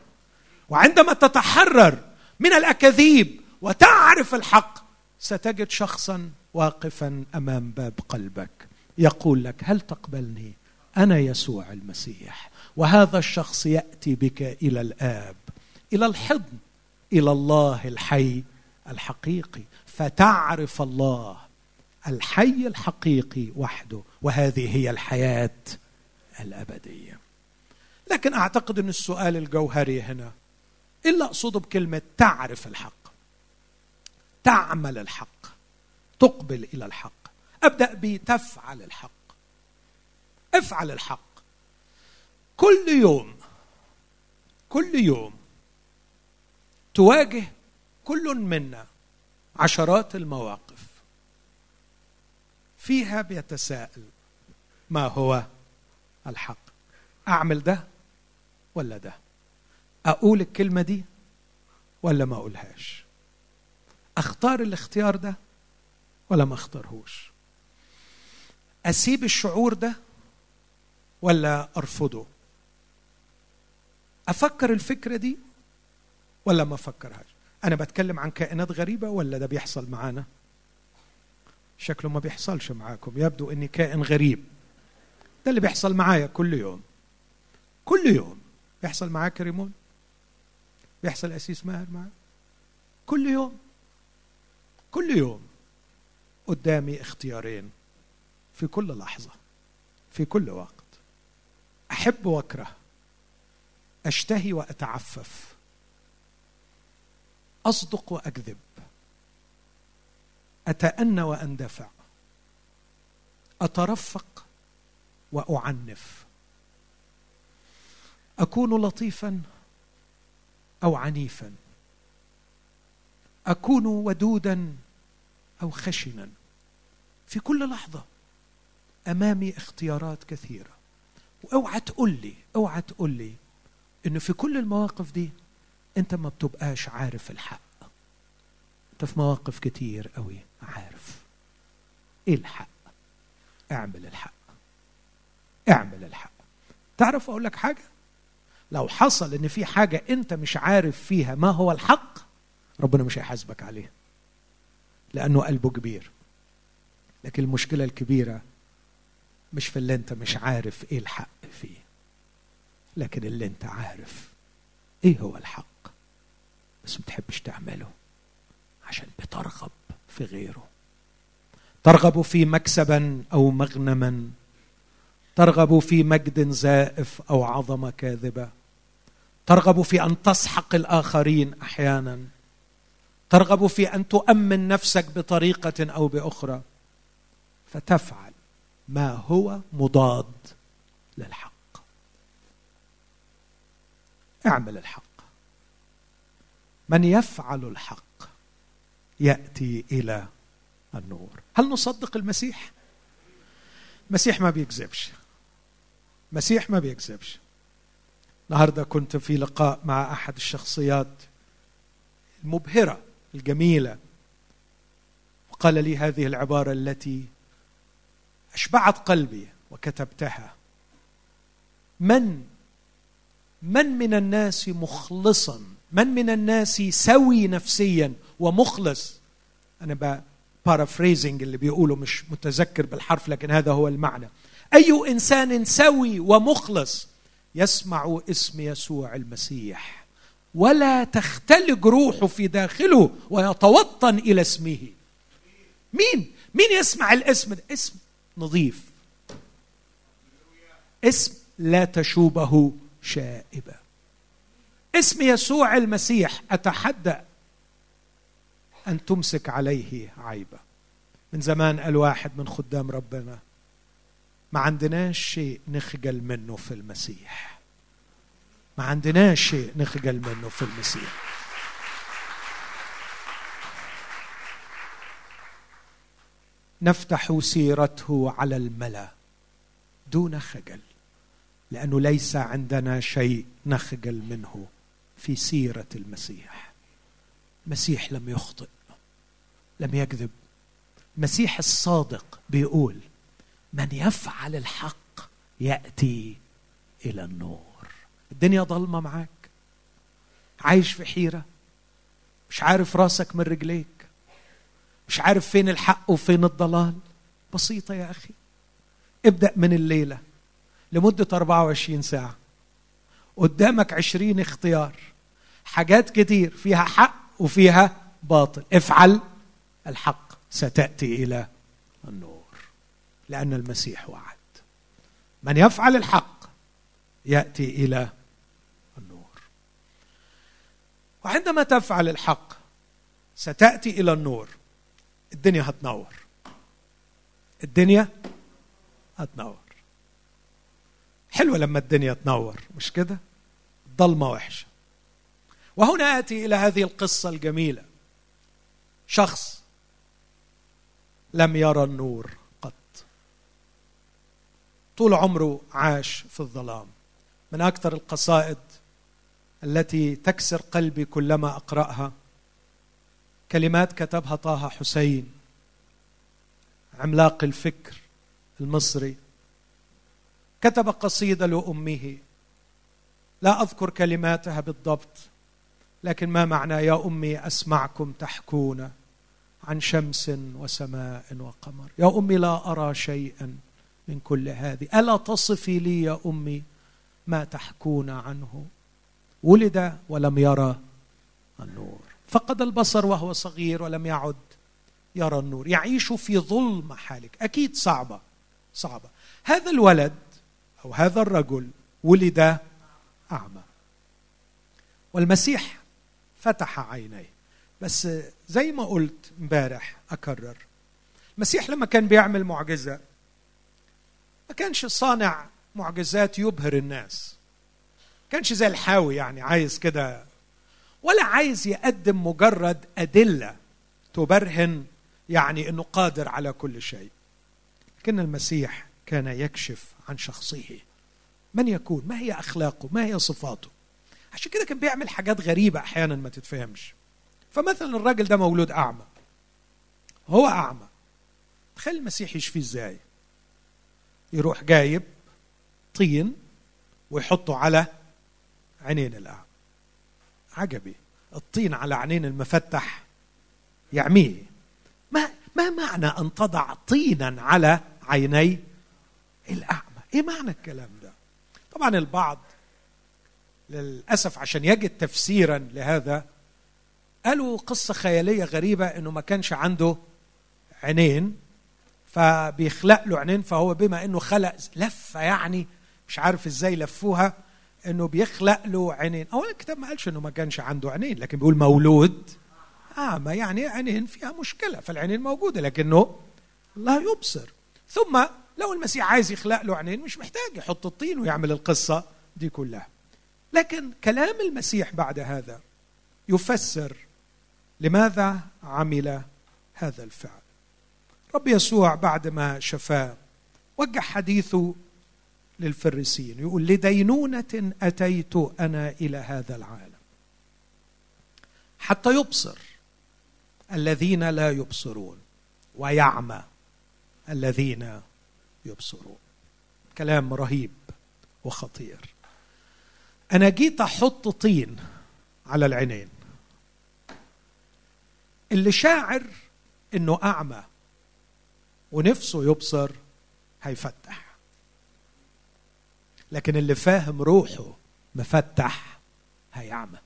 وعندما تتحرر من الأكاذيب وتعرف الحق ستجد شخصا واقفا أمام باب قلبك. يقول لك هل تقبلني؟ أنا يسوع المسيح. وهذا الشخص يأتي بك إلى الآب إلى الحضن إلى الله الحي الحقيقي. فتعرف الله الحي الحقيقي وحده. وهذه هي الحياة الأبدية. لكن أعتقد إن السؤال الجوهري هنا إلا أقصده بكلمة تعرف الحق. تعمل الحق تقبل إلى الحق. أبدأ بتفعل الحق. افعل الحق. كل يوم كل يوم تواجه كل منا عشرات المواقف. فيها بيتساءل ما هو الحق؟ أعمل ده ولا ده؟ أقول الكلمة دي ولا ما أقولهاش؟ أختار الاختيار ده ولا ما أختارهوش؟ أسيب الشعور ده ولا أرفضه؟ أفكر الفكرة دي ولا ما أفكرهاش؟ أنا بتكلم عن كائنات غريبة ولا ده بيحصل معانا؟ شكله ما بيحصلش معاكم. يبدو إني كائن غريب. ده اللي بيحصل معايا كل يوم. كل يوم. بيحصل معاك ريمون؟ بيحصل أسيس ماهر معاك؟ كل يوم. كل يوم قدامي اختيارين في كل لحظة في كل وقت. أحب وأكره أشتهي وأتعفف أصدق وأكذب أتأنى وأندفع أترفق وأعنف. أكون لطيفا أو عنيفا. أكون ودودا أو خشنا. في كل لحظة أمامي اختيارات كثيرة. واوعى تقول لي اوعى تقول لي إنه في كل المواقف دي أنت ما بتبقاش عارف الحق. أنت في مواقف كتير قوي عارف. إيه الحق؟ اعمل الحق. اعمل الحق. تعرف أقول لك حاجة؟ لو حصل إن في حاجة أنت مش عارف فيها ما هو الحق ربنا مش هيحاسبك عليها لأنه قلبه كبير. لكن المشكلة الكبيرة مش في اللي انت مش عارف إيه الحق فيه لكن اللي انت عارف إيه هو الحق. بس ما بتحبش تعمله عشان بترغب في غيره. ترغب في مكسبا أو مغنما. ترغب في مجد زائف أو عظمة كاذبة. ترغب في أن تسحق الآخرين أحيانا. ترغب في أن تؤمن نفسك بطريقة أو بأخرى. فتفعل ما هو مضاد للحق. اعمل الحق. من يفعل الحق يأتي إلى النور. هل نصدق المسيح؟ المسيح ما بيكذبش. المسيح ما بيكذبش. النهارده كنت في لقاء مع أحد الشخصيات المبهرة. الجميلة. وقال لي هذه العبارة التي أشبعت قلبي وكتبتها. من من من الناس مخلصا؟ من من الناس سوي نفسيا ومخلص؟ أنا paraphrasing اللي بيقوله مش متذكر بالحرف لكن هذا هو المعنى. أي إنسان سوي ومخلص؟ يسمع اسم يسوع المسيح. ولا تختلج روحه في داخله ويتوطن إلى اسمه. مين؟ مين يسمع الاسم ده؟ اسم نظيف. اسم لا تشوبه شائبه اسم يسوع المسيح أتحدى أن تمسك عليه عيبه من زمان قال واحد من خدام ربنا ما عندناش شيء نخجل منه في المسيح. ما عندناش شيء نخجل منه في المسيح. نفتح سيرته على الملا دون خجل لأنه ليس عندنا شيء نخجل منه في سيرة المسيح. مسيح لم يخطئ لم يكذب. مسيح الصادق بيقول من يفعل الحق يأتي إلى النور. الدنيا ضلمة معاك. عايش في حيرة. مش عارف راسك من رجليك. مش عارف فين الحق وفين الضلال. بسيطة يا أخي. ابدأ من الليلة لمدة 24 ساعة. قدامك 20 اختيار. حاجات كتير. فيها حق وفيها باطل. افعل الحق. ستأتي إلى النور. لأن المسيح وعد. من يفعل الحق يأتي إلى النور وعندما تفعل الحق ستأتي إلى النور. الدنيا هتنور. الدنيا هتنور. حلوة لما الدنيا تنور مش كده؟ ضلمة وحشة. وهنا آتي إلى هذه القصة الجميلة. شخص لم يرى النور قط. طول عمره عاش في الظلام. من أكثر القصائد التي تكسر قلبي كلما أقرأها. كلمات كتبها طه حسين. عملاق الفكر المصري. كتب قصيده لأمه. لا أذكر كلماتها بالضبط لكن ما معنى يا أمي أسمعكم تحكون عن شمس وسماء وقمر. يا أمي لا أرى شيئا من كل هذه. ألا تصفي لي يا أمي ما تحكون عنه؟ ولد ولم يرى النور. فقد البصر وهو صغير ولم يعد يرى النور. يعيش في ظلم حالك. أكيد صعبة صعبة. هذا الولد أو هذا الرجل ولد أعمى. والمسيح فتح عينيه. بس زي ما قلت امبارح أكرر. المسيح لما كان بيعمل معجزة ما كانش صانع معجزات يبهر الناس. كانش زي الحاوي يعني عايز كده ولا عايز يقدم مجرد أدلة تبرهن يعني إنه قادر على كل شيء. لكن المسيح كان يكشف عن شخصه من يكون ما هي أخلاقه ما هي صفاته. عشان كده كان بيعمل حاجات غريبة أحيانا ما تتفهمش. فمثلا الراجل ده مولود أعمى. هو أعمى. تخيل المسيح يشفيه إزاي؟ يروح جايب طين ويحطه على عينين الاعمى عجبي. الطين على عينين المفتح. يعميه. ما ما معنى أن تضع طينا على عيني الأعمى؟ إيه معنى الكلام ده؟ طبعا البعض للأسف عشان يجد تفسيرا لهذا قالوا قصة خيالية غريبة إنه ما كانش عنده عينين فبيخلق له عينين فهو بما إنه خلق لفة يعني مش عارف إزاي لفوها إنه بيخلق له عينين اولا الكتاب ما قالش إنه ما كانش عنده عينين لكن بيقول مولود. اعمى يعني عينين فيها مشكلة فالعينين موجودة لكنه لا يبصر. ثم لو المسيح عايز يخلق له عينين مش محتاج يحط الطين ويعمل القصة دي كلها. لكن كلام المسيح بعد هذا يفسر لماذا عمل هذا الفعل. رب يسوع بعد ما شفاه وجه حديثه للفريسيين. يقول لدينونة أتيت أنا إلى هذا العالم. حتى يبصر الذين لا يبصرون ويعمى الذين يبصرون. كلام رهيب وخطير. أنا جيت أحط طين على العينين. اللي شاعر إنه أعمى ونفسه يبصر هيفتح. لكن اللي فاهم روحه مفتح هيعمى.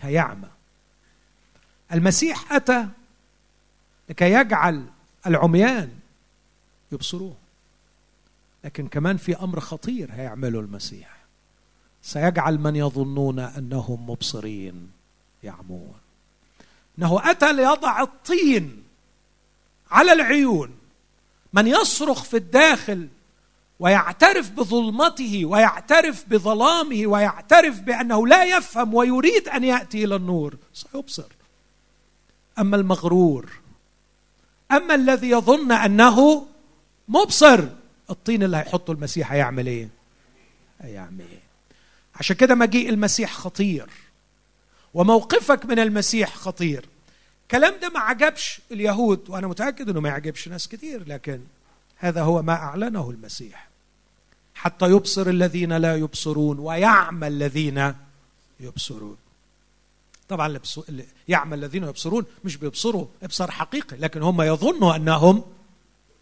هيعمى. المسيح أتى لكي يجعل العميان يبصروه. لكن كمان في أمر خطير هيعمله المسيح. سيجعل من يظنون أنهم مبصرين يعمون. إنه أتى ليضع الطين على العيون. من يصرخ في الداخل ويعترف بظلمته ويعترف بظلامه ويعترف بأنه لا يفهم ويريد أن يأتي إلى النور. سيبصر. أما المغرور أما الذي يظن أنه مبصر الطين اللي هيحطه المسيح هيعمل إيه؟ هيعمل إيه؟ عشان كده مجيء المسيح خطير. وموقفك من المسيح خطير. الكلام ده ما عجبش اليهود وأنا متأكد إنه ما يعجبش ناس كتير لكن هذا هو ما أعلنه المسيح. حتى يبصر الذين لا يبصرون ويعمى الذين يبصرون. طبعا يعمى الذين يبصرون مش بيبصروا إبصار حقيقي لكن هم يظنوا أنهم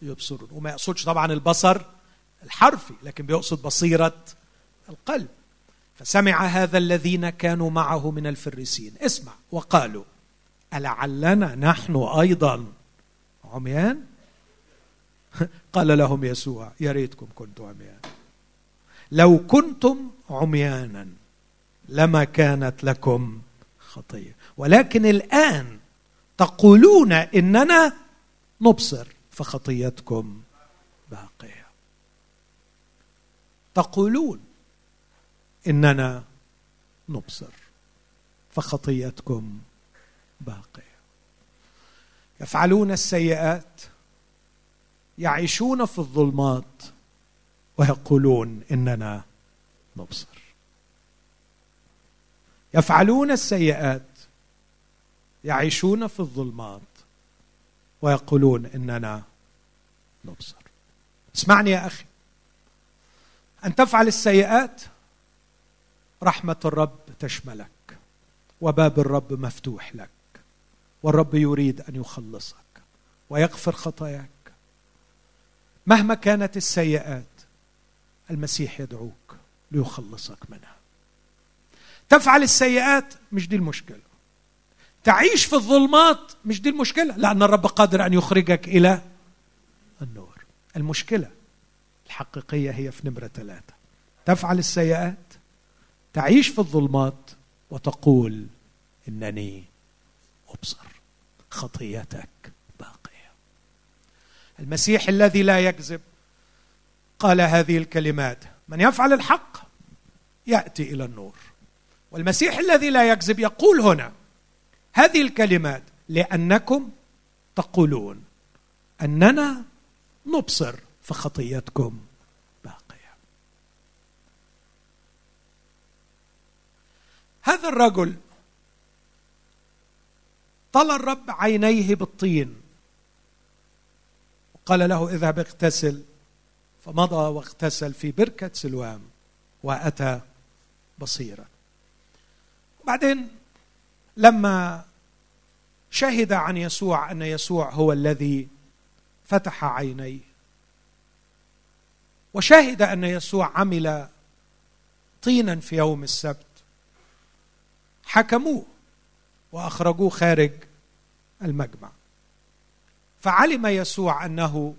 يبصرون. وما يقصدش طبعا البصر الحرفي لكن بيقصد بصيرة القلب. فسمع هذا الذين كانوا معه من الفريسين. اسمع وقالوا ألعلنا نحن أيضا عميان؟ قال لهم يسوع يا ريتكم كنتم عميان. لو كنتم عميانا لما كانت لكم خطية. ولكن الآن تقولون إننا نبصر فخطيتكم باقية. تقولون إننا نبصر فخطيتكم باقية. يفعلون السيئات يعيشون في الظلمات ويقولون إننا نبصر يفعلون السيئات يعيشون في الظلمات ويقولون إننا نبصر اسمعني يا أخي. أن تفعل السيئات رحمة الرب تشملك وباب الرب مفتوح لك والرب يريد أن يخلصك ويغفر خطاياك. مهما كانت السيئات المسيح يدعوك ليخلصك منها. تفعل السيئات مش دي المشكلة. تعيش في الظلمات مش دي المشكلة لأن الرب قادر أن يخرجك إلى النور. المشكلة الحقيقية هي في نمرة ثلاثة. تفعل السيئات تعيش في الظلمات وتقول إنني أبصر خطيتك باقية. المسيح الذي لا يكذب قال هذه الكلمات. من يفعل الحق يأتي إلى النور. والمسيح الذي لا يكذب يقول هنا هذه الكلمات لأنكم تقولون أننا نبصر فخطيتكم باقية. هذا الرجل طلى الرب عينيه بالطين. وقال له اذهب اغتسل. فمضى واغتسل في بركة سلوام وأتى بصيرا. بعدين لما شهد عن يسوع أن يسوع هو الذي فتح عينيه وشهد أن يسوع عمل طينا في يوم السبت حكموه وأخرجوه خارج المجمع. فعلم يسوع أنه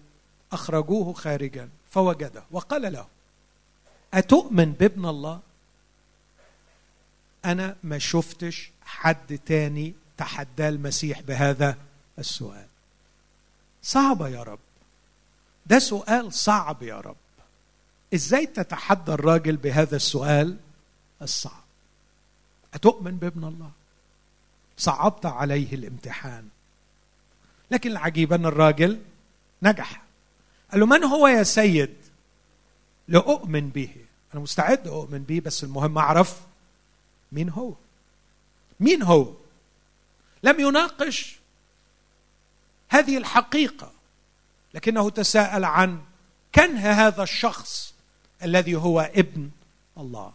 أخرجوه خارجا. فوجده. وقال له أتؤمن بابن الله؟ أنا ما شفتش حد تاني تحدى المسيح بهذا السؤال. صعبه يا رب. ده سؤال صعب يا رب. إزاي تتحدى الراجل بهذا السؤال الصعب؟ أتؤمن بابن الله؟ صعبت عليه الامتحان. لكن العجيب أن الراجل نجح. قال له من هو يا سيد؟ لاؤمن به. أنا مستعد أؤمن به بس المهم أعرف مين هو. مين هو؟ لم يناقش هذه الحقيقة لكنه تساءل عن كنه هذا الشخص الذي هو ابن الله.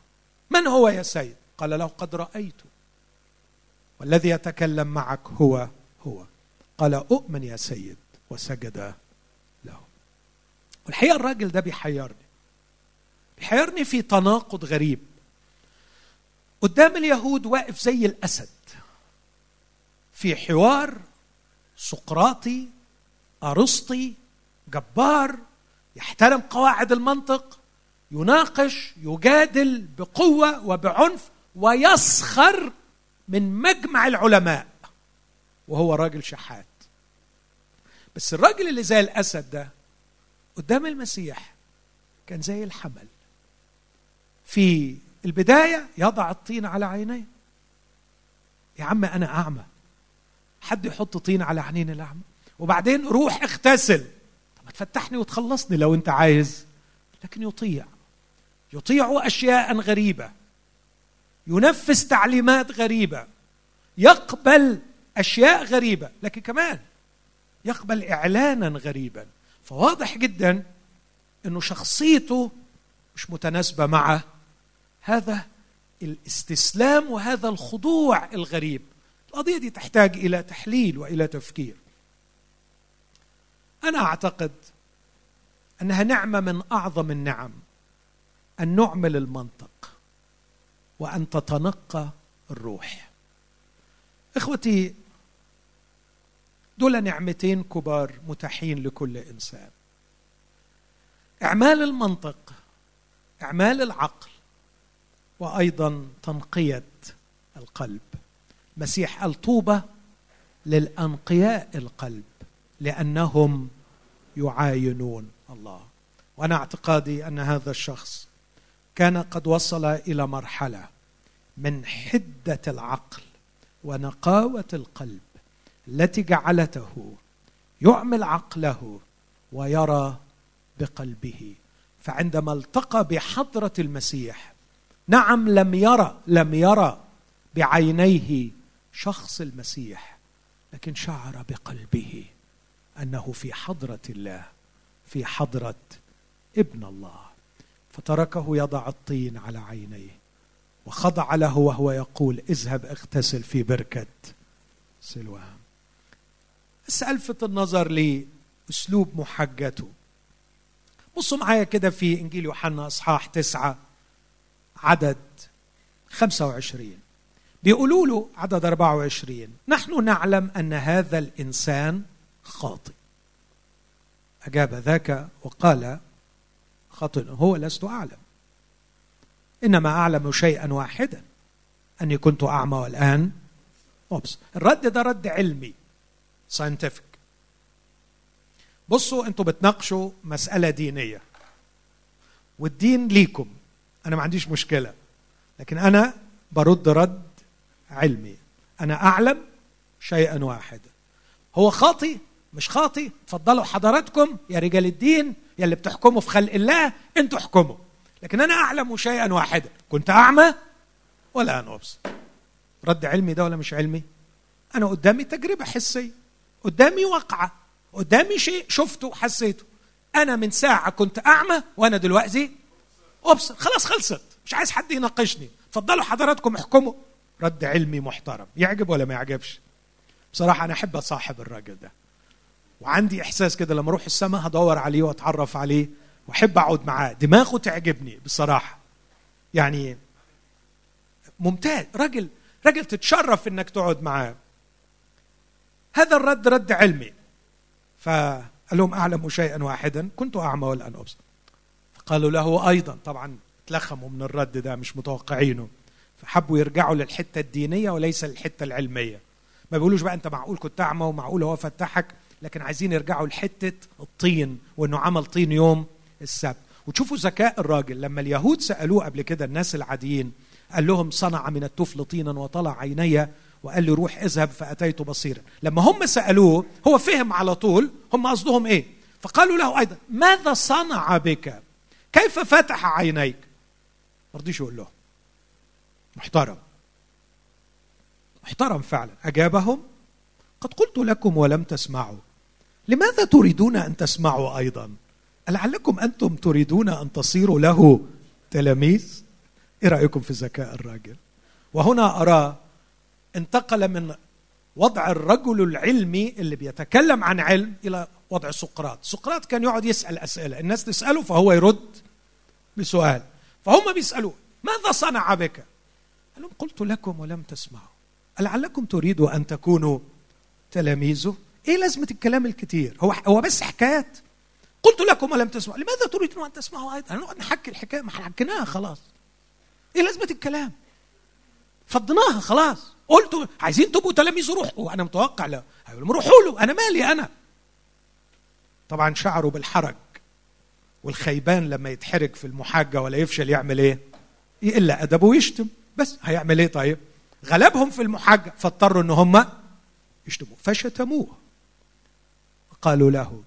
من هو يا سيد؟ قال له قد رايته والذي يتكلم معك هو هو. قال أؤمن يا سيد. وسجد والحقيقة الراجل ده بيحيرني. بيحيرني في تناقض غريب. قدام اليهود واقف زي الأسد. في حوار سقراطي أرسطي جبار يحترم قواعد المنطق يناقش يجادل بقوة وبعنف ويسخر من مجمع العلماء. وهو راجل شحات. بس الراجل اللي زي الأسد ده قدام المسيح كان زي الحمل في البداية يضع الطين على عينيه. يا عم أنا أعمى. حد يحط طين على عينين الأعمى؟ وبعدين روح اغتسل. طب تفتحني وتخلصني لو أنت عايز. لكن يطيع. يطيع أشياء غريبة. ينفذ تعليمات غريبة. يقبل أشياء غريبة. لكن كمان يقبل إعلانا غريبا. فواضح جدا إنه شخصيته مش متناسبة مع هذا الاستسلام وهذا الخضوع الغريب. القضية دي تحتاج إلى تحليل وإلى تفكير. أنا أعتقد أنها نعمة من أعظم النعم أن نعمل المنطق وأن تتنقى الروح. إخوتي دول نعمتين كبار متاحين لكل إنسان. إعمال المنطق إعمال العقل وأيضا تنقية القلب. مسيح قال طوبى للأنقياء القلب لأنهم يعاينون الله. وأنا اعتقادي أن هذا الشخص كان قد وصل إلى مرحلة من حدة العقل ونقاوة القلب التي جعلته يعمل عقله ويرى بقلبه. فعندما التقى بحضرة المسيح نعم لم يرى لم يرى بعينيه شخص المسيح لكن شعر بقلبه أنه في حضرة الله في حضرة ابن الله. فتركه يضع الطين على عينيه وخضع له وهو يقول اذهب اغتسل في بركة سلوام بس الفت النظر لاسلوب محجته بصوا معايا كده في إنجيل يوحنا إصحاح تسعة عدد 25 بيقولوا له عدد 24 نحن نعلم أن هذا الإنسان خاطئ. أجاب ذاك وقال خطئ هو لست أعلم. إنما أعلم شيئا واحدا أني كنت أعمى والآن أبصر الرد ده رد علمي. ساينتفك بصوا أنتوا بتناقشوا مسألة دينية. والدين ليكم. أنا ما عنديش مشكلة. لكن أنا برد رد علمي. أنا أعلم شيئا واحدا هو خاطي مش خاطي تفضلوا حضراتكم يا رجال الدين يا اللي بتحكموا في خلق الله أنتوا احكموا. لكن أنا أعلم شيئا واحدا كنت أعمى ولا أنا أبصر. رد علمي ده ولا مش علمي؟ أنا قدامي تجربة حسية. قدامي واقعة قدامي شيء شفته حسيته. أنا من ساعة كنت أعمى وأنا دلوقتي أبصر. خلاص خلصت. مش عايز حد يناقشني. اتفضلوا حضراتكم احكموا. رد علمي محترم. يعجب ولا ما يعجبش؟ بصراحة أنا أحب أصاحب الراجل ده. وعندي إحساس كده لما أروح السماء هدور عليه وأتعرف عليه وأحب أقعد معاه. دماغه تعجبني بصراحة. يعني ممتاز. راجل راجل تتشرف إنك تقعد معاه. هذا الرد رد علمي. فقال لهم أعلم شيئا واحدا كنت اعمى والان أبصر. فقالوا له أيضا طبعا تلخموا من الرد ده مش متوقعينه. فحبوا يرجعوا للحتة الدينية وليس للحتة العلمية. ما بيقولوش بقى أنت معقول كنت اعمى ومعقول هو فتحك لكن عايزين يرجعوا لحتة الطين وإنه عمل طين يوم السبت. وتشوفوا ذكاء الراجل لما اليهود سألوه قبل كده الناس العاديين قال لهم صنع من الطفل طينا وطلع عيني وقال لي روح اذهب فأتيت بصيرا. لما هم سألوه هو فهم على طول هم قصدهم إيه؟ فقالوا له أيضا ماذا صنع بك؟ كيف فتح عينيك؟ ما رضيش يقول لهم محترم. محترم فعلا. أجابهم؟ قد قلت لكم ولم تسمعوا. لماذا تريدون أن تسمعوا أيضا؟ لعلكم أنتم تريدون أن تصيروا له تلاميذ؟ إيه رأيكم في ذكاء الراجل؟ وهنا اراه انتقل من وضع الرجل العلمي اللي بيتكلم عن علم إلى وضع سقراط. سقراط كان يقعد يسأل أسئلة. الناس تسأله فهو يرد بسؤال. فهم بيسألوه ماذا صنع بك؟ قال لهم قلت لكم ولم تسمعوا. لعلكم تريدوا أن تكونوا تلاميذه؟ إيه لازمة الكلام الكتير؟ هو هو بس حكايات. قلت لكم ولم تسمعوا. لماذا تريدون أن تسمعوا أيضا؟ هنقعد نحكي الحكاية ما حكيناها خلاص. إيه لازمة الكلام؟ فضناها خلاص. قلتوا عايزين تبقوا تلاميذ روحوا وأنا متوقع لا. هيقول روحوا له أنا مالي أنا. طبعا شعروا بالحرج والخيبان لما يتحرج في المحاجة ولا يفشل يعمل إيه؟ يقل أدبه ويشتم. بس هيعمل إيه طيب؟ غلبهم في المحاجة. فاضطروا إن هم يشتموه. فشتموه. قالوا له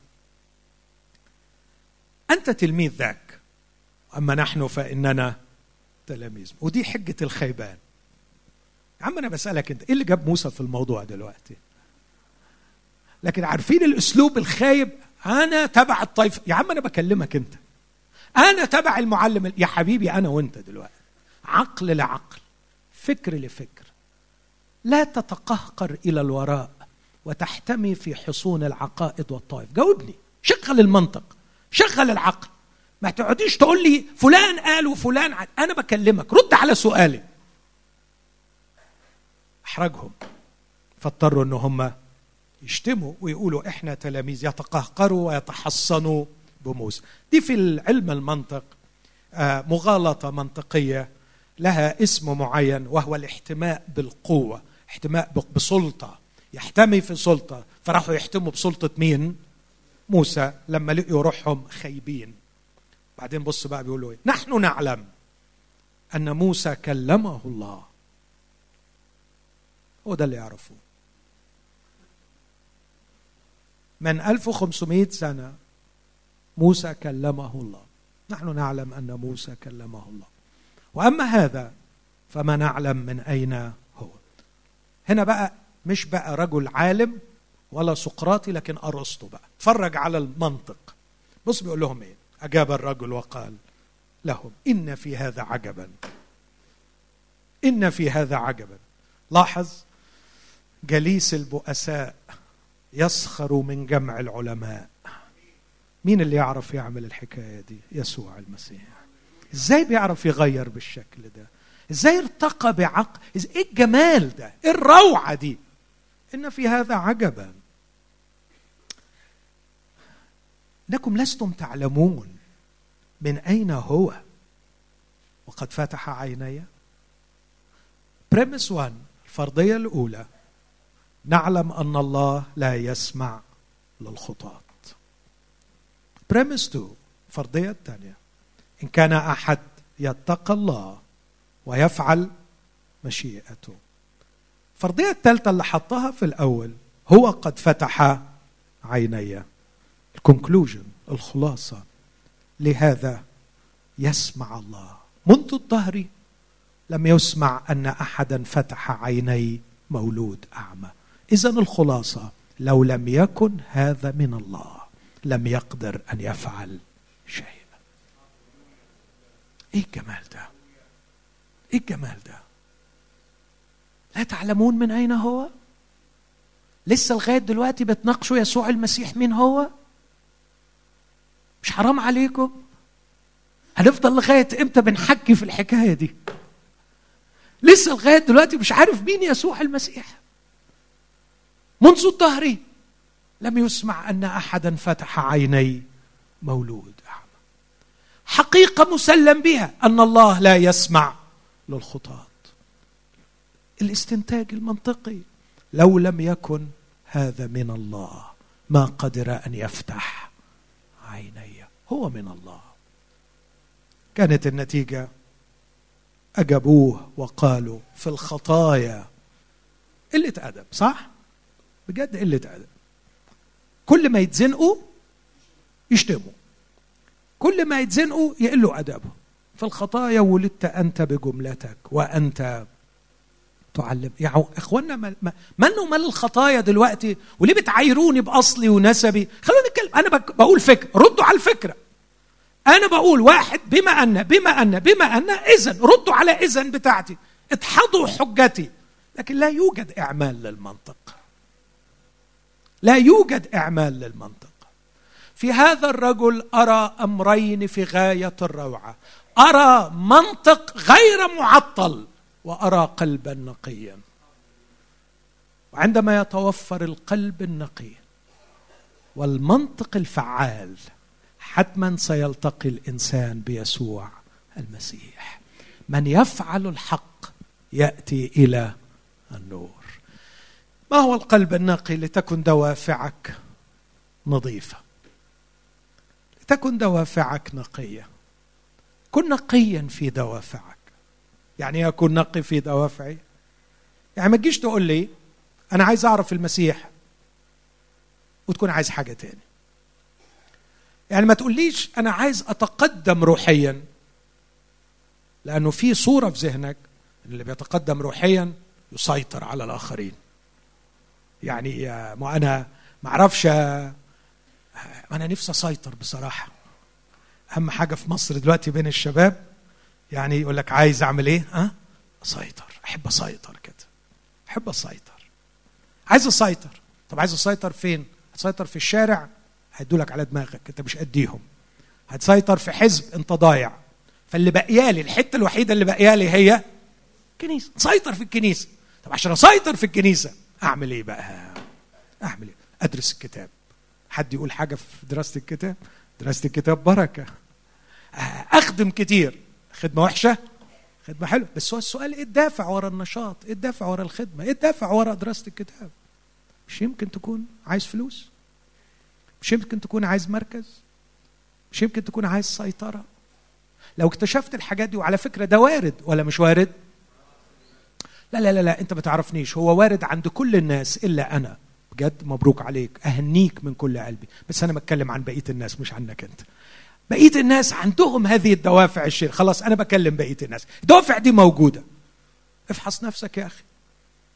أنت تلميذ ذاك. أما نحن فإننا تلاميذ. ودي حجة الخيبان. يا عم أنا بسألك أنت إيه اللي جاب موسى في الموضوع دلوقتي؟ لكن عارفين الأسلوب الخايب؟ أنا تبع الطائفة يا عم أنا بكلمك أنت. أنا تبع المعلم يا حبيبي أنا وأنت دلوقتي. عقل لعقل فكر لفكر. لا تتقهقر إلى الوراء وتحتمي في حصون العقائد والطائف. جاوبني. شغل المنطق شغل العقل. ما تقعديش تقول لي فلان قال وفلان عاد. أنا بكلمك. رد على سؤالي. احرجهم فاضطروا ان هم يشتموا ويقولوا إحنا تلاميذ يتقهقروا ويتحصنوا بموسى دي في العلم المنطق آه، مغالطة منطقية لها اسم معين وهو الاحتماء بالقوة احتماء بسلطة. يحتمي في سلطة. فراحوا يحتموا بسلطة مين؟ موسى لما لقيوا روحهم خايبين بعدين بص بقى بيقولوا إيه؟ نحن نعلم أن موسى كلمه الله. هو ده اللي يعرفوه. من 1500 سنة موسى كلمه الله. نحن نعلم أن موسى كلمه الله. وأما هذا فما نعلم من أين هنا بقى مش بقى رجل عالم ولا سقراطي لكن أرسطو بقى. اتفرج على المنطق. بص بيقول لهم إيه؟ أجاب الرجل وقال لهم إن في هذا عجبا. إن في هذا عجبا. لاحظ جليس البؤساء يسخر من جمع العلماء. مين اللي يعرف يعمل الحكاية دي؟ يسوع المسيح. إزاي بيعرف يغير بالشكل ده؟ إزاي ارتقى بعقل إيه الجمال ده؟ إيه الروعة دي؟ إن في هذا عجبا. إنكم لستم تعلمون من أين هو؟ وقد فتح عيني. بريمس 1 الفرضية الأولى. نعلم أن الله لا يسمع للخطاة. premise 2 الفرضيه الثانية إن كان أحد يتقى الله ويفعل مشيئته. الفرضيه الثالثة اللي حطها في الأول هو قد فتح عيني. ال conclusion الخلاصة. لهذا يسمع الله. منذ الدهر لم يسمع أن أحدا فتح عيني مولود أعمى. اذا الخلاصة لو لم يكن هذا من الله لم يقدر أن يفعل شيء إيه الجمال ده؟ إيه الجمال ده؟ لا تعلمون من أين هو؟ لسه لغاية دلوقتي بتناقشوا يسوع المسيح مين هو؟ مش حرام عليكم؟ هنفضل لغاية إمتى بنحكي في الحكاية دي؟ لسه لغاية دلوقتي مش عارف مين يسوع المسيح. منذ الدهر لم يسمع أن أحدا فتح عيني مولود أعمى. حقيقة مسلم بها أن الله لا يسمع للخطاة. الاستنتاج المنطقي لو لم يكن هذا من الله ما قدر أن يفتح عيني. هو من الله. كانت النتيجة أجابوه وقالوا في الخطايا. قله ادب صح؟ بجد قلة أدب. كل ما يتزنقوا يشتموا. كل ما يتزنقوا يقلوا أدبهم. في الخطايا ولدت أنت بجملتك وأنت تعلم. يعني اخوانا من ومال الخطايا دلوقتي؟ وليه بتعايروني بأصلي ونسبي؟ خلونا نتكلم. أنا بقول فكره ردوا على الفكرة. أنا بقول واحد بما ان بما ان بما أن اذا ردوا على اذا بتاعتي. اتحضوا حجتي. لكن لا يوجد إعمال للمنطق. لا يوجد إعمال للمنطق. في هذا الرجل أرى أمرين في غاية الروعة. أرى منطق غير معطل وأرى قلبا نقيا. وعندما يتوفر القلب النقي والمنطق الفعال حتما سيلتقي الإنسان بيسوع المسيح. من يفعل الحق يأتي إلى النور. ما هو القلب النقي لتكن دوافعك نظيفة؟ لتكن دوافعك نقية. كن نقيا في دوافعك. يعني اكون نقي في دوافعي. يعني ما تجيش تقول لي أنا عايز أعرف المسيح وتكون عايز حاجة تاني. يعني ما تقوليش أنا عايز أتقدم روحيا لأنه في صورة في ذهنك اللي بيتقدم روحيا يسيطر على الآخرين. يعني ما أنا ما أعرفش أنا نفسي أسيطر بصراحة. أهم حاجة في مصر دلوقتي بين الشباب يعني يقول لك عايز أعمل إيه؟ ها؟ أسيطر. أحب أسيطر كده. أحب أسيطر. عايز أسيطر. طب عايز أسيطر فين؟ هتسيطر في الشارع؟ هيدولك على دماغك. أنت مش قديهم. هتسيطر في حزب أنت ضايع. فاللي بقيالي الحتة الوحيدة اللي بقيالي هي كنيسة. سيطر في الكنيسة. طب عشان أسيطر في الكنيسة أعمل إيه بقى؟ أعمل إيه؟ أدرس الكتاب. حد يقول حاجة في دراسة الكتاب؟ دراسة الكتاب بركة. أخدم كتير. خدمة وحشة؟ خدمة حلوة. بس هو السؤال إيه الدافع ورا النشاط؟ إيه الدافع ورا الخدمة؟ إيه الدافع ورا دراسة الكتاب؟ مش يمكن تكون عايز فلوس؟ مش يمكن تكون عايز مركز؟ مش يمكن تكون عايز سيطرة؟ لو اكتشفت الحاجات دي وعلى فكرة ده وارد ولا مش وارد؟ لا لا لا لا انت ما تعرفنيش هو وارد عند كل الناس إلا أنا. بجد مبروك عليك. أهنيك من كل قلبي. بس أنا بتكلم عن بقية الناس مش عنك أنت. بقية الناس عندهم هذه الدوافع الشيء خلاص أنا بكلم بقية الناس. الدوافع دي موجودة. افحص نفسك يا أخي.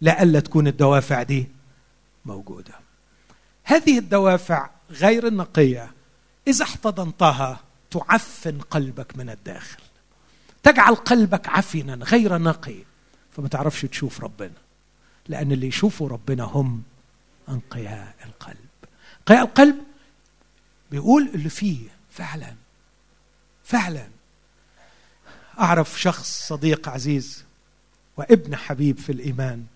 لألا تكون الدوافع دي موجودة. هذه الدوافع غير النقية. إذا احتضنتها تعفن قلبك من الداخل. تجعل قلبك عفنا غير نقي. فما تعرفش تشوف ربنا. لأن اللي يشوفوا ربنا هم أنقياء القلب. أنقياء القلب بيقول اللي فيه فعلا. فعلا. أعرف شخص صديق عزيز وابن حبيب في الإيمان.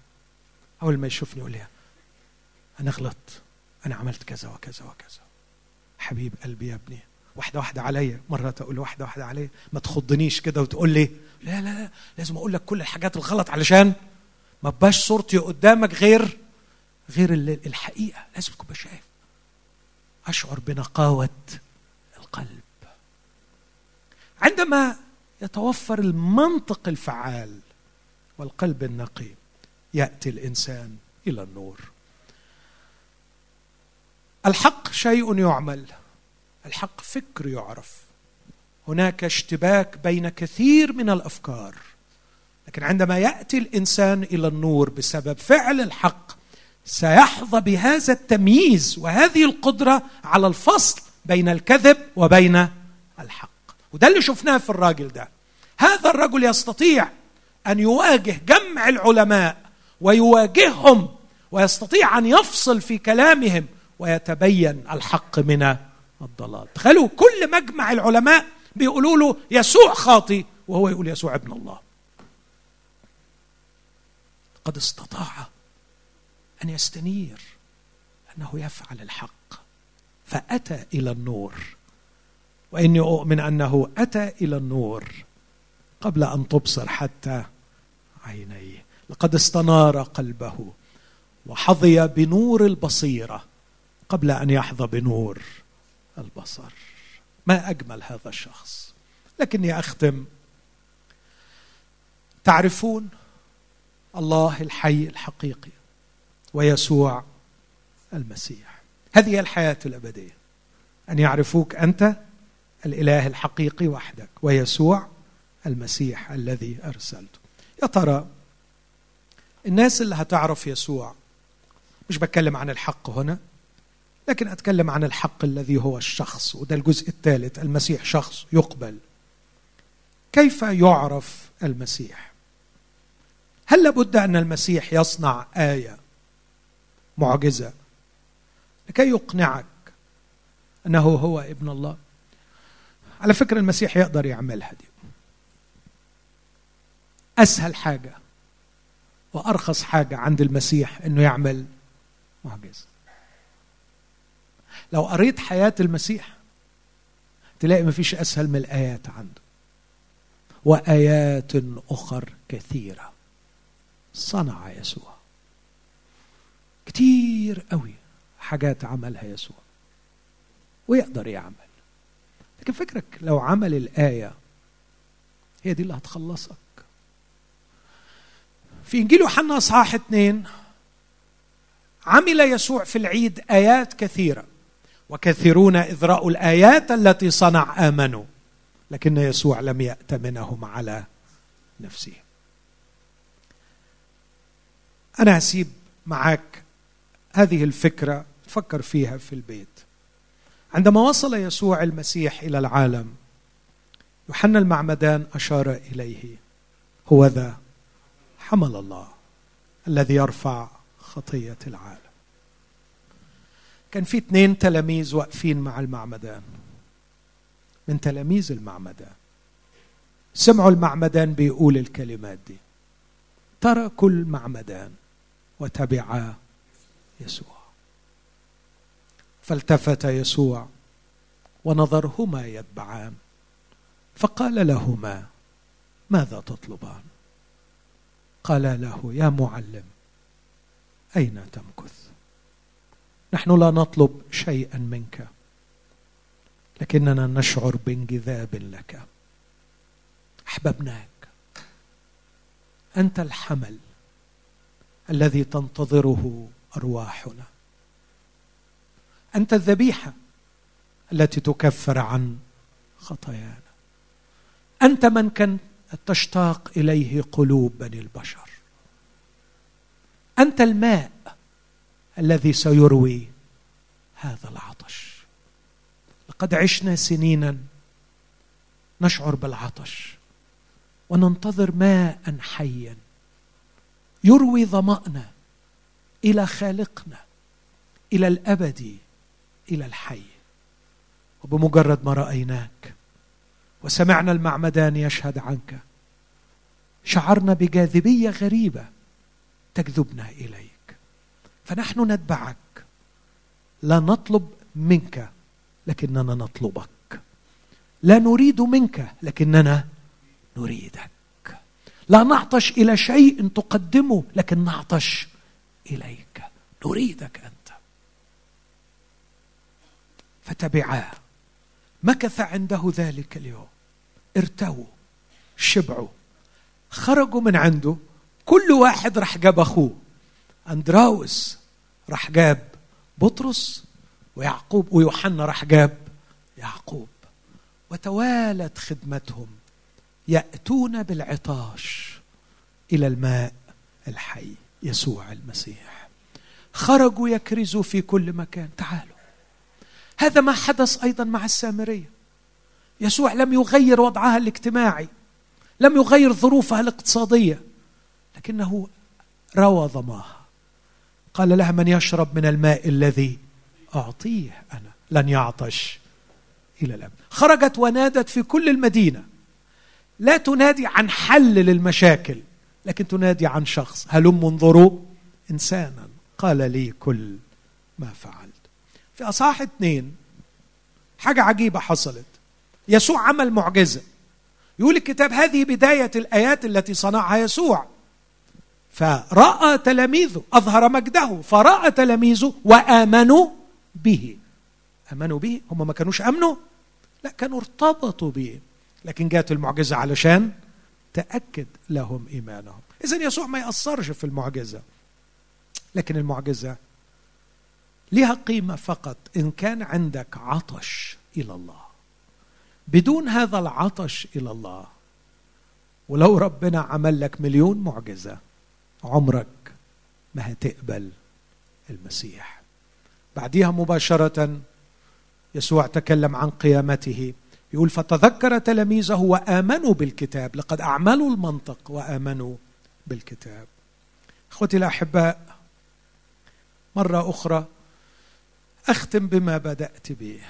أول ما يشوفني يقول لي أنا غلطت. أنا عملت كذا وكذا وكذا. حبيب قلبي يا ابني. واحدة واحدة عليا. مرات أقول واحدة واحدة عليا. ما تخضنيش كده وتقول لي لا لا لا لازم أقول لك كل الحاجات الغلط علشان ما بقاش صورتي قدامك غير غير الحقيقة. لازم تكون شايف. أشعر بنقاوة القلب. عندما يتوفر المنطق الفعال والقلب النقي يأتي الإنسان إلى النور. الحق شيء يعمل. الحق فكر يعرف. هناك اشتباك بين كثير من الأفكار لكن عندما يأتي الإنسان إلى النور بسبب فعل الحق سيحظى بهذا التمييز وهذه القدرة على الفصل بين الكذب وبين الحق. وده اللي شفناه في الراجل ده. هذا الرجل يستطيع أن يواجه جمع العلماء ويواجههم ويستطيع أن يفصل في كلامهم ويتبين الحق من الضلال. تخيلوا كل مجمع العلماء بيقولوا له يسوع خاطي وهو يقول يسوع ابن الله. قد استطاع أن يستنير أنه يفعل الحق. فأتى إلى النور. وإني أؤمن أنه أتى إلى النور قبل أن تبصر حتى عينيه. لقد استنار قلبه وحظي بنور البصيرة قبل أن يحظى بنور البصر. ما أجمل هذا الشخص. لكني أختم. تعرفون الله الحي الحقيقي ويسوع المسيح. هذه الحياة الأبدية. أن يعرفوك أنت الإله الحقيقي وحدك ويسوع المسيح الذي ارسلته يا ترى الناس اللي هتعرف يسوع مش بتكلم عن الحق هنا لكن أتكلم عن الحق الذي هو الشخص وده الجزء الثالث المسيح شخص يقبل. كيف يعرف المسيح؟ هل لابد أن المسيح يصنع آية معجزة لكي يقنعك أنه هو ابن الله؟ على فكرة المسيح يقدر يعملها دي. أسهل حاجة وأرخص حاجة عند المسيح إنه يعمل معجزة. لو قريت حياة المسيح تلاقي مفيش أسهل من الآيات عنده. وآيات أخر كثيرة. صنع يسوع. كتير قوي حاجات عملها يسوع. ويقدر يعمل. لكن فكرك لو عمل الآية هي دي اللي هتخلصك. في إنجيل يوحنا إصحاح اثنين عمل يسوع في العيد آيات كثيرة. وكثيرون إذ رأوا الآيات التي صنع آمنوا لكن يسوع لم يأتمنهم على نفسه. أنا هسيب معك هذه الفكرة فكر فيها في البيت. عندما وصل يسوع المسيح إلى العالم يوحنا المعمدان أشار إليه هو ذا حمل الله الذي يرفع خطية العالم. كان في اثنين تلاميذ واقفين مع المعمدان. من تلاميذ المعمدان. سمعوا المعمدان بيقول الكلمات دي. تركوا المعمدان وتبعا يسوع. فالتفت يسوع ونظرهما يتبعان. فقال لهما ماذا تطلبان؟ قال له يا معلم أين تمكث؟ نحن لا نطلب شيئا منك لكننا نشعر بانجذاب لك أحببناك. أنت الحمل الذي تنتظره أرواحنا. أنت الذبيحة التي تكفر عن خطايانا. أنت من كان تشتاق إليه قلوب بني البشر. أنت الماء الذي سيروي هذا العطش. لقد عشنا سنينا نشعر بالعطش وننتظر ماء حيا. يروي ظمأنا إلى خالقنا إلى الأبد إلى الحي. وبمجرد ما رأيناك وسمعنا المعمدان يشهد عنك شعرنا بجاذبية غريبة تجذبنا إليك. فنحن نتبعك. لا نطلب منك لكننا نطلبك. لا نريد منك لكننا نريدك. لا نعطش إلى شيء تقدمه لكن نعطش إليك. نريدك أنت. فتبعاه مكث عنده ذلك اليوم. ارتووا. شبعوا. خرجوا من عنده. كل واحد راح جاب أخوه. أندراوس راح جاب بطرس ويعقوب ويوحنا راح جاب يعقوب وتوالت خدمتهم يأتون بالعطاش إلى الماء الحي يسوع المسيح. خرجوا يكرزوا في كل مكان. تعالوا. هذا ما حدث أيضا مع السامرية. يسوع لم يغير وضعها الاجتماعي لم يغير ظروفها الاقتصادية لكنه روى ظماها قال لها من يشرب من الماء الذي أعطيه أنا؟ لن يعطش إلى الابد خرجت ونادت في كل المدينة. لا تنادي عن حل للمشاكل لكن تنادي عن شخص. هلم انظروا؟ إنسانا. قال لي كل ما فعلت. في أصحاح اثنين حاجة عجيبة حصلت. يسوع عمل معجزة. يقول الكتاب هذه بداية الآيات التي صنعها يسوع. فراى تلاميذه أظهر مجده فراى تلاميذه وآمنوا به. آمنوا به؟ هم ما كانوش آمنوا؟ لا كانوا ارتبطوا به. لكن جاءت المعجزة علشان تأكد لهم إيمانهم. اذا يسوع ما يأثرش في المعجزة. لكن المعجزة لها قيمة فقط. إن كان عندك عطش إلى الله بدون هذا العطش إلى الله ولو ربنا عمل لك مليون معجزة عمرك ما هتقبل المسيح. بعديها مباشرة يسوع تكلم عن قيامته. يقول فتذكر تلاميذه وآمنوا بالكتاب. لقد أعملوا المنطق وآمنوا بالكتاب. إخوتي الأحباء مرة أخرى أختم بما بدأت به.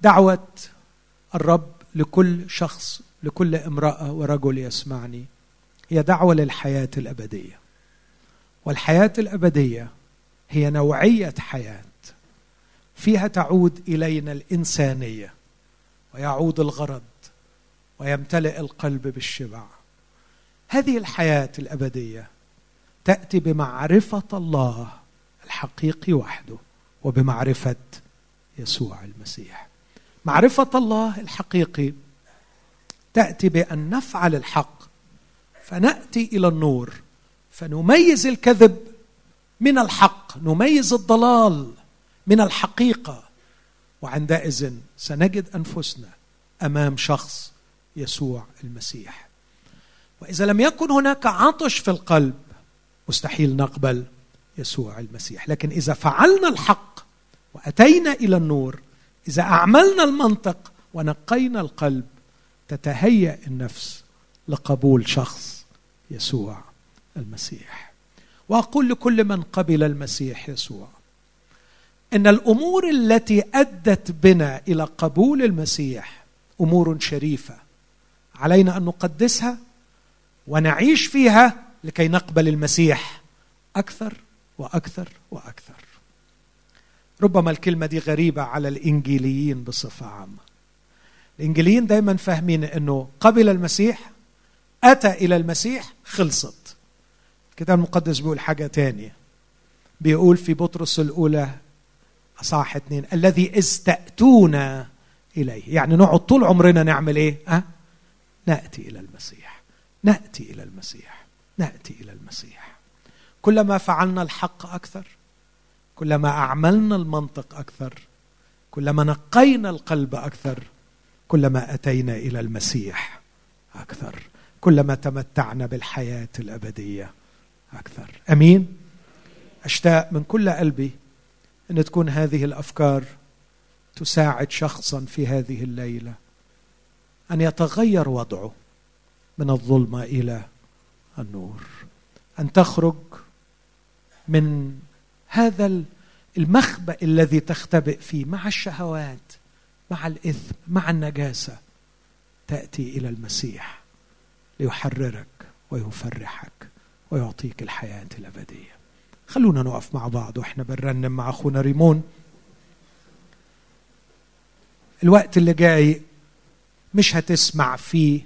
دعوة الرب لكل شخص لكل امرأة ورجل يسمعني. هي دعوة للحياة الأبدية. والحياة الأبدية هي نوعية حياة فيها تعود إلينا الإنسانية ويعود الغرض ويمتلئ القلب بالشبع. هذه الحياة الأبدية تأتي بمعرفة الله الحقيقي وحده وبمعرفة يسوع المسيح. معرفة الله الحقيقي تأتي بأن نفعل الحق فنأتي إلى النور فنميز الكذب من الحق نميز الضلال من الحقيقة. وعندئذ سنجد أنفسنا أمام شخص يسوع المسيح. وإذا لم يكن هناك عطش في القلب مستحيل نقبل يسوع المسيح. لكن إذا فعلنا الحق وأتينا إلى النور إذا أعملنا المنطق ونقينا القلب تتهيأ النفس لقبول شخص يسوع المسيح. وأقول لكل من قبل المسيح يسوع إن الأمور التي أدت بنا إلى قبول المسيح أمور شريفة علينا أن نقدسها ونعيش فيها لكي نقبل المسيح أكثر وأكثر وأكثر. ربما الكلمة دي غريبة على الإنجيليين بصفة عامة. الإنجيليين دايما فاهمين إنه قبل المسيح أتى إلى المسيح خلصت. الكتاب المقدس بيقول حاجة تانية. بيقول في بطرس الأولى اصحاح اثنين الذي اذ تاتون إليه. يعني نقعد طول عمرنا نعمل إيه؟ أه؟ نأتي إلى المسيح. نأتي إلى المسيح. نأتي إلى المسيح. كلما فعلنا الحق أكثر كلما أعملنا المنطق أكثر كلما نقينا القلب أكثر كلما أتينا إلى المسيح أكثر. كلما تمتعنا بالحياة الأبدية أكثر. أمين؟ أشتاق من كل قلبي إن تكون هذه الأفكار تساعد شخصا في هذه الليلة. أن يتغير وضعه من الظلمة إلى النور. أن تخرج من هذا المخبأ الذي تختبئ فيه مع الشهوات مع الإثم مع النجاسة تأتي إلى المسيح. ليحررك ويفرحك ويعطيك الحياة الأبدية. خلونا نقف مع بعض وإحنا بنرنم مع أخونا ريمون. الوقت اللي جاي مش هتسمع فيه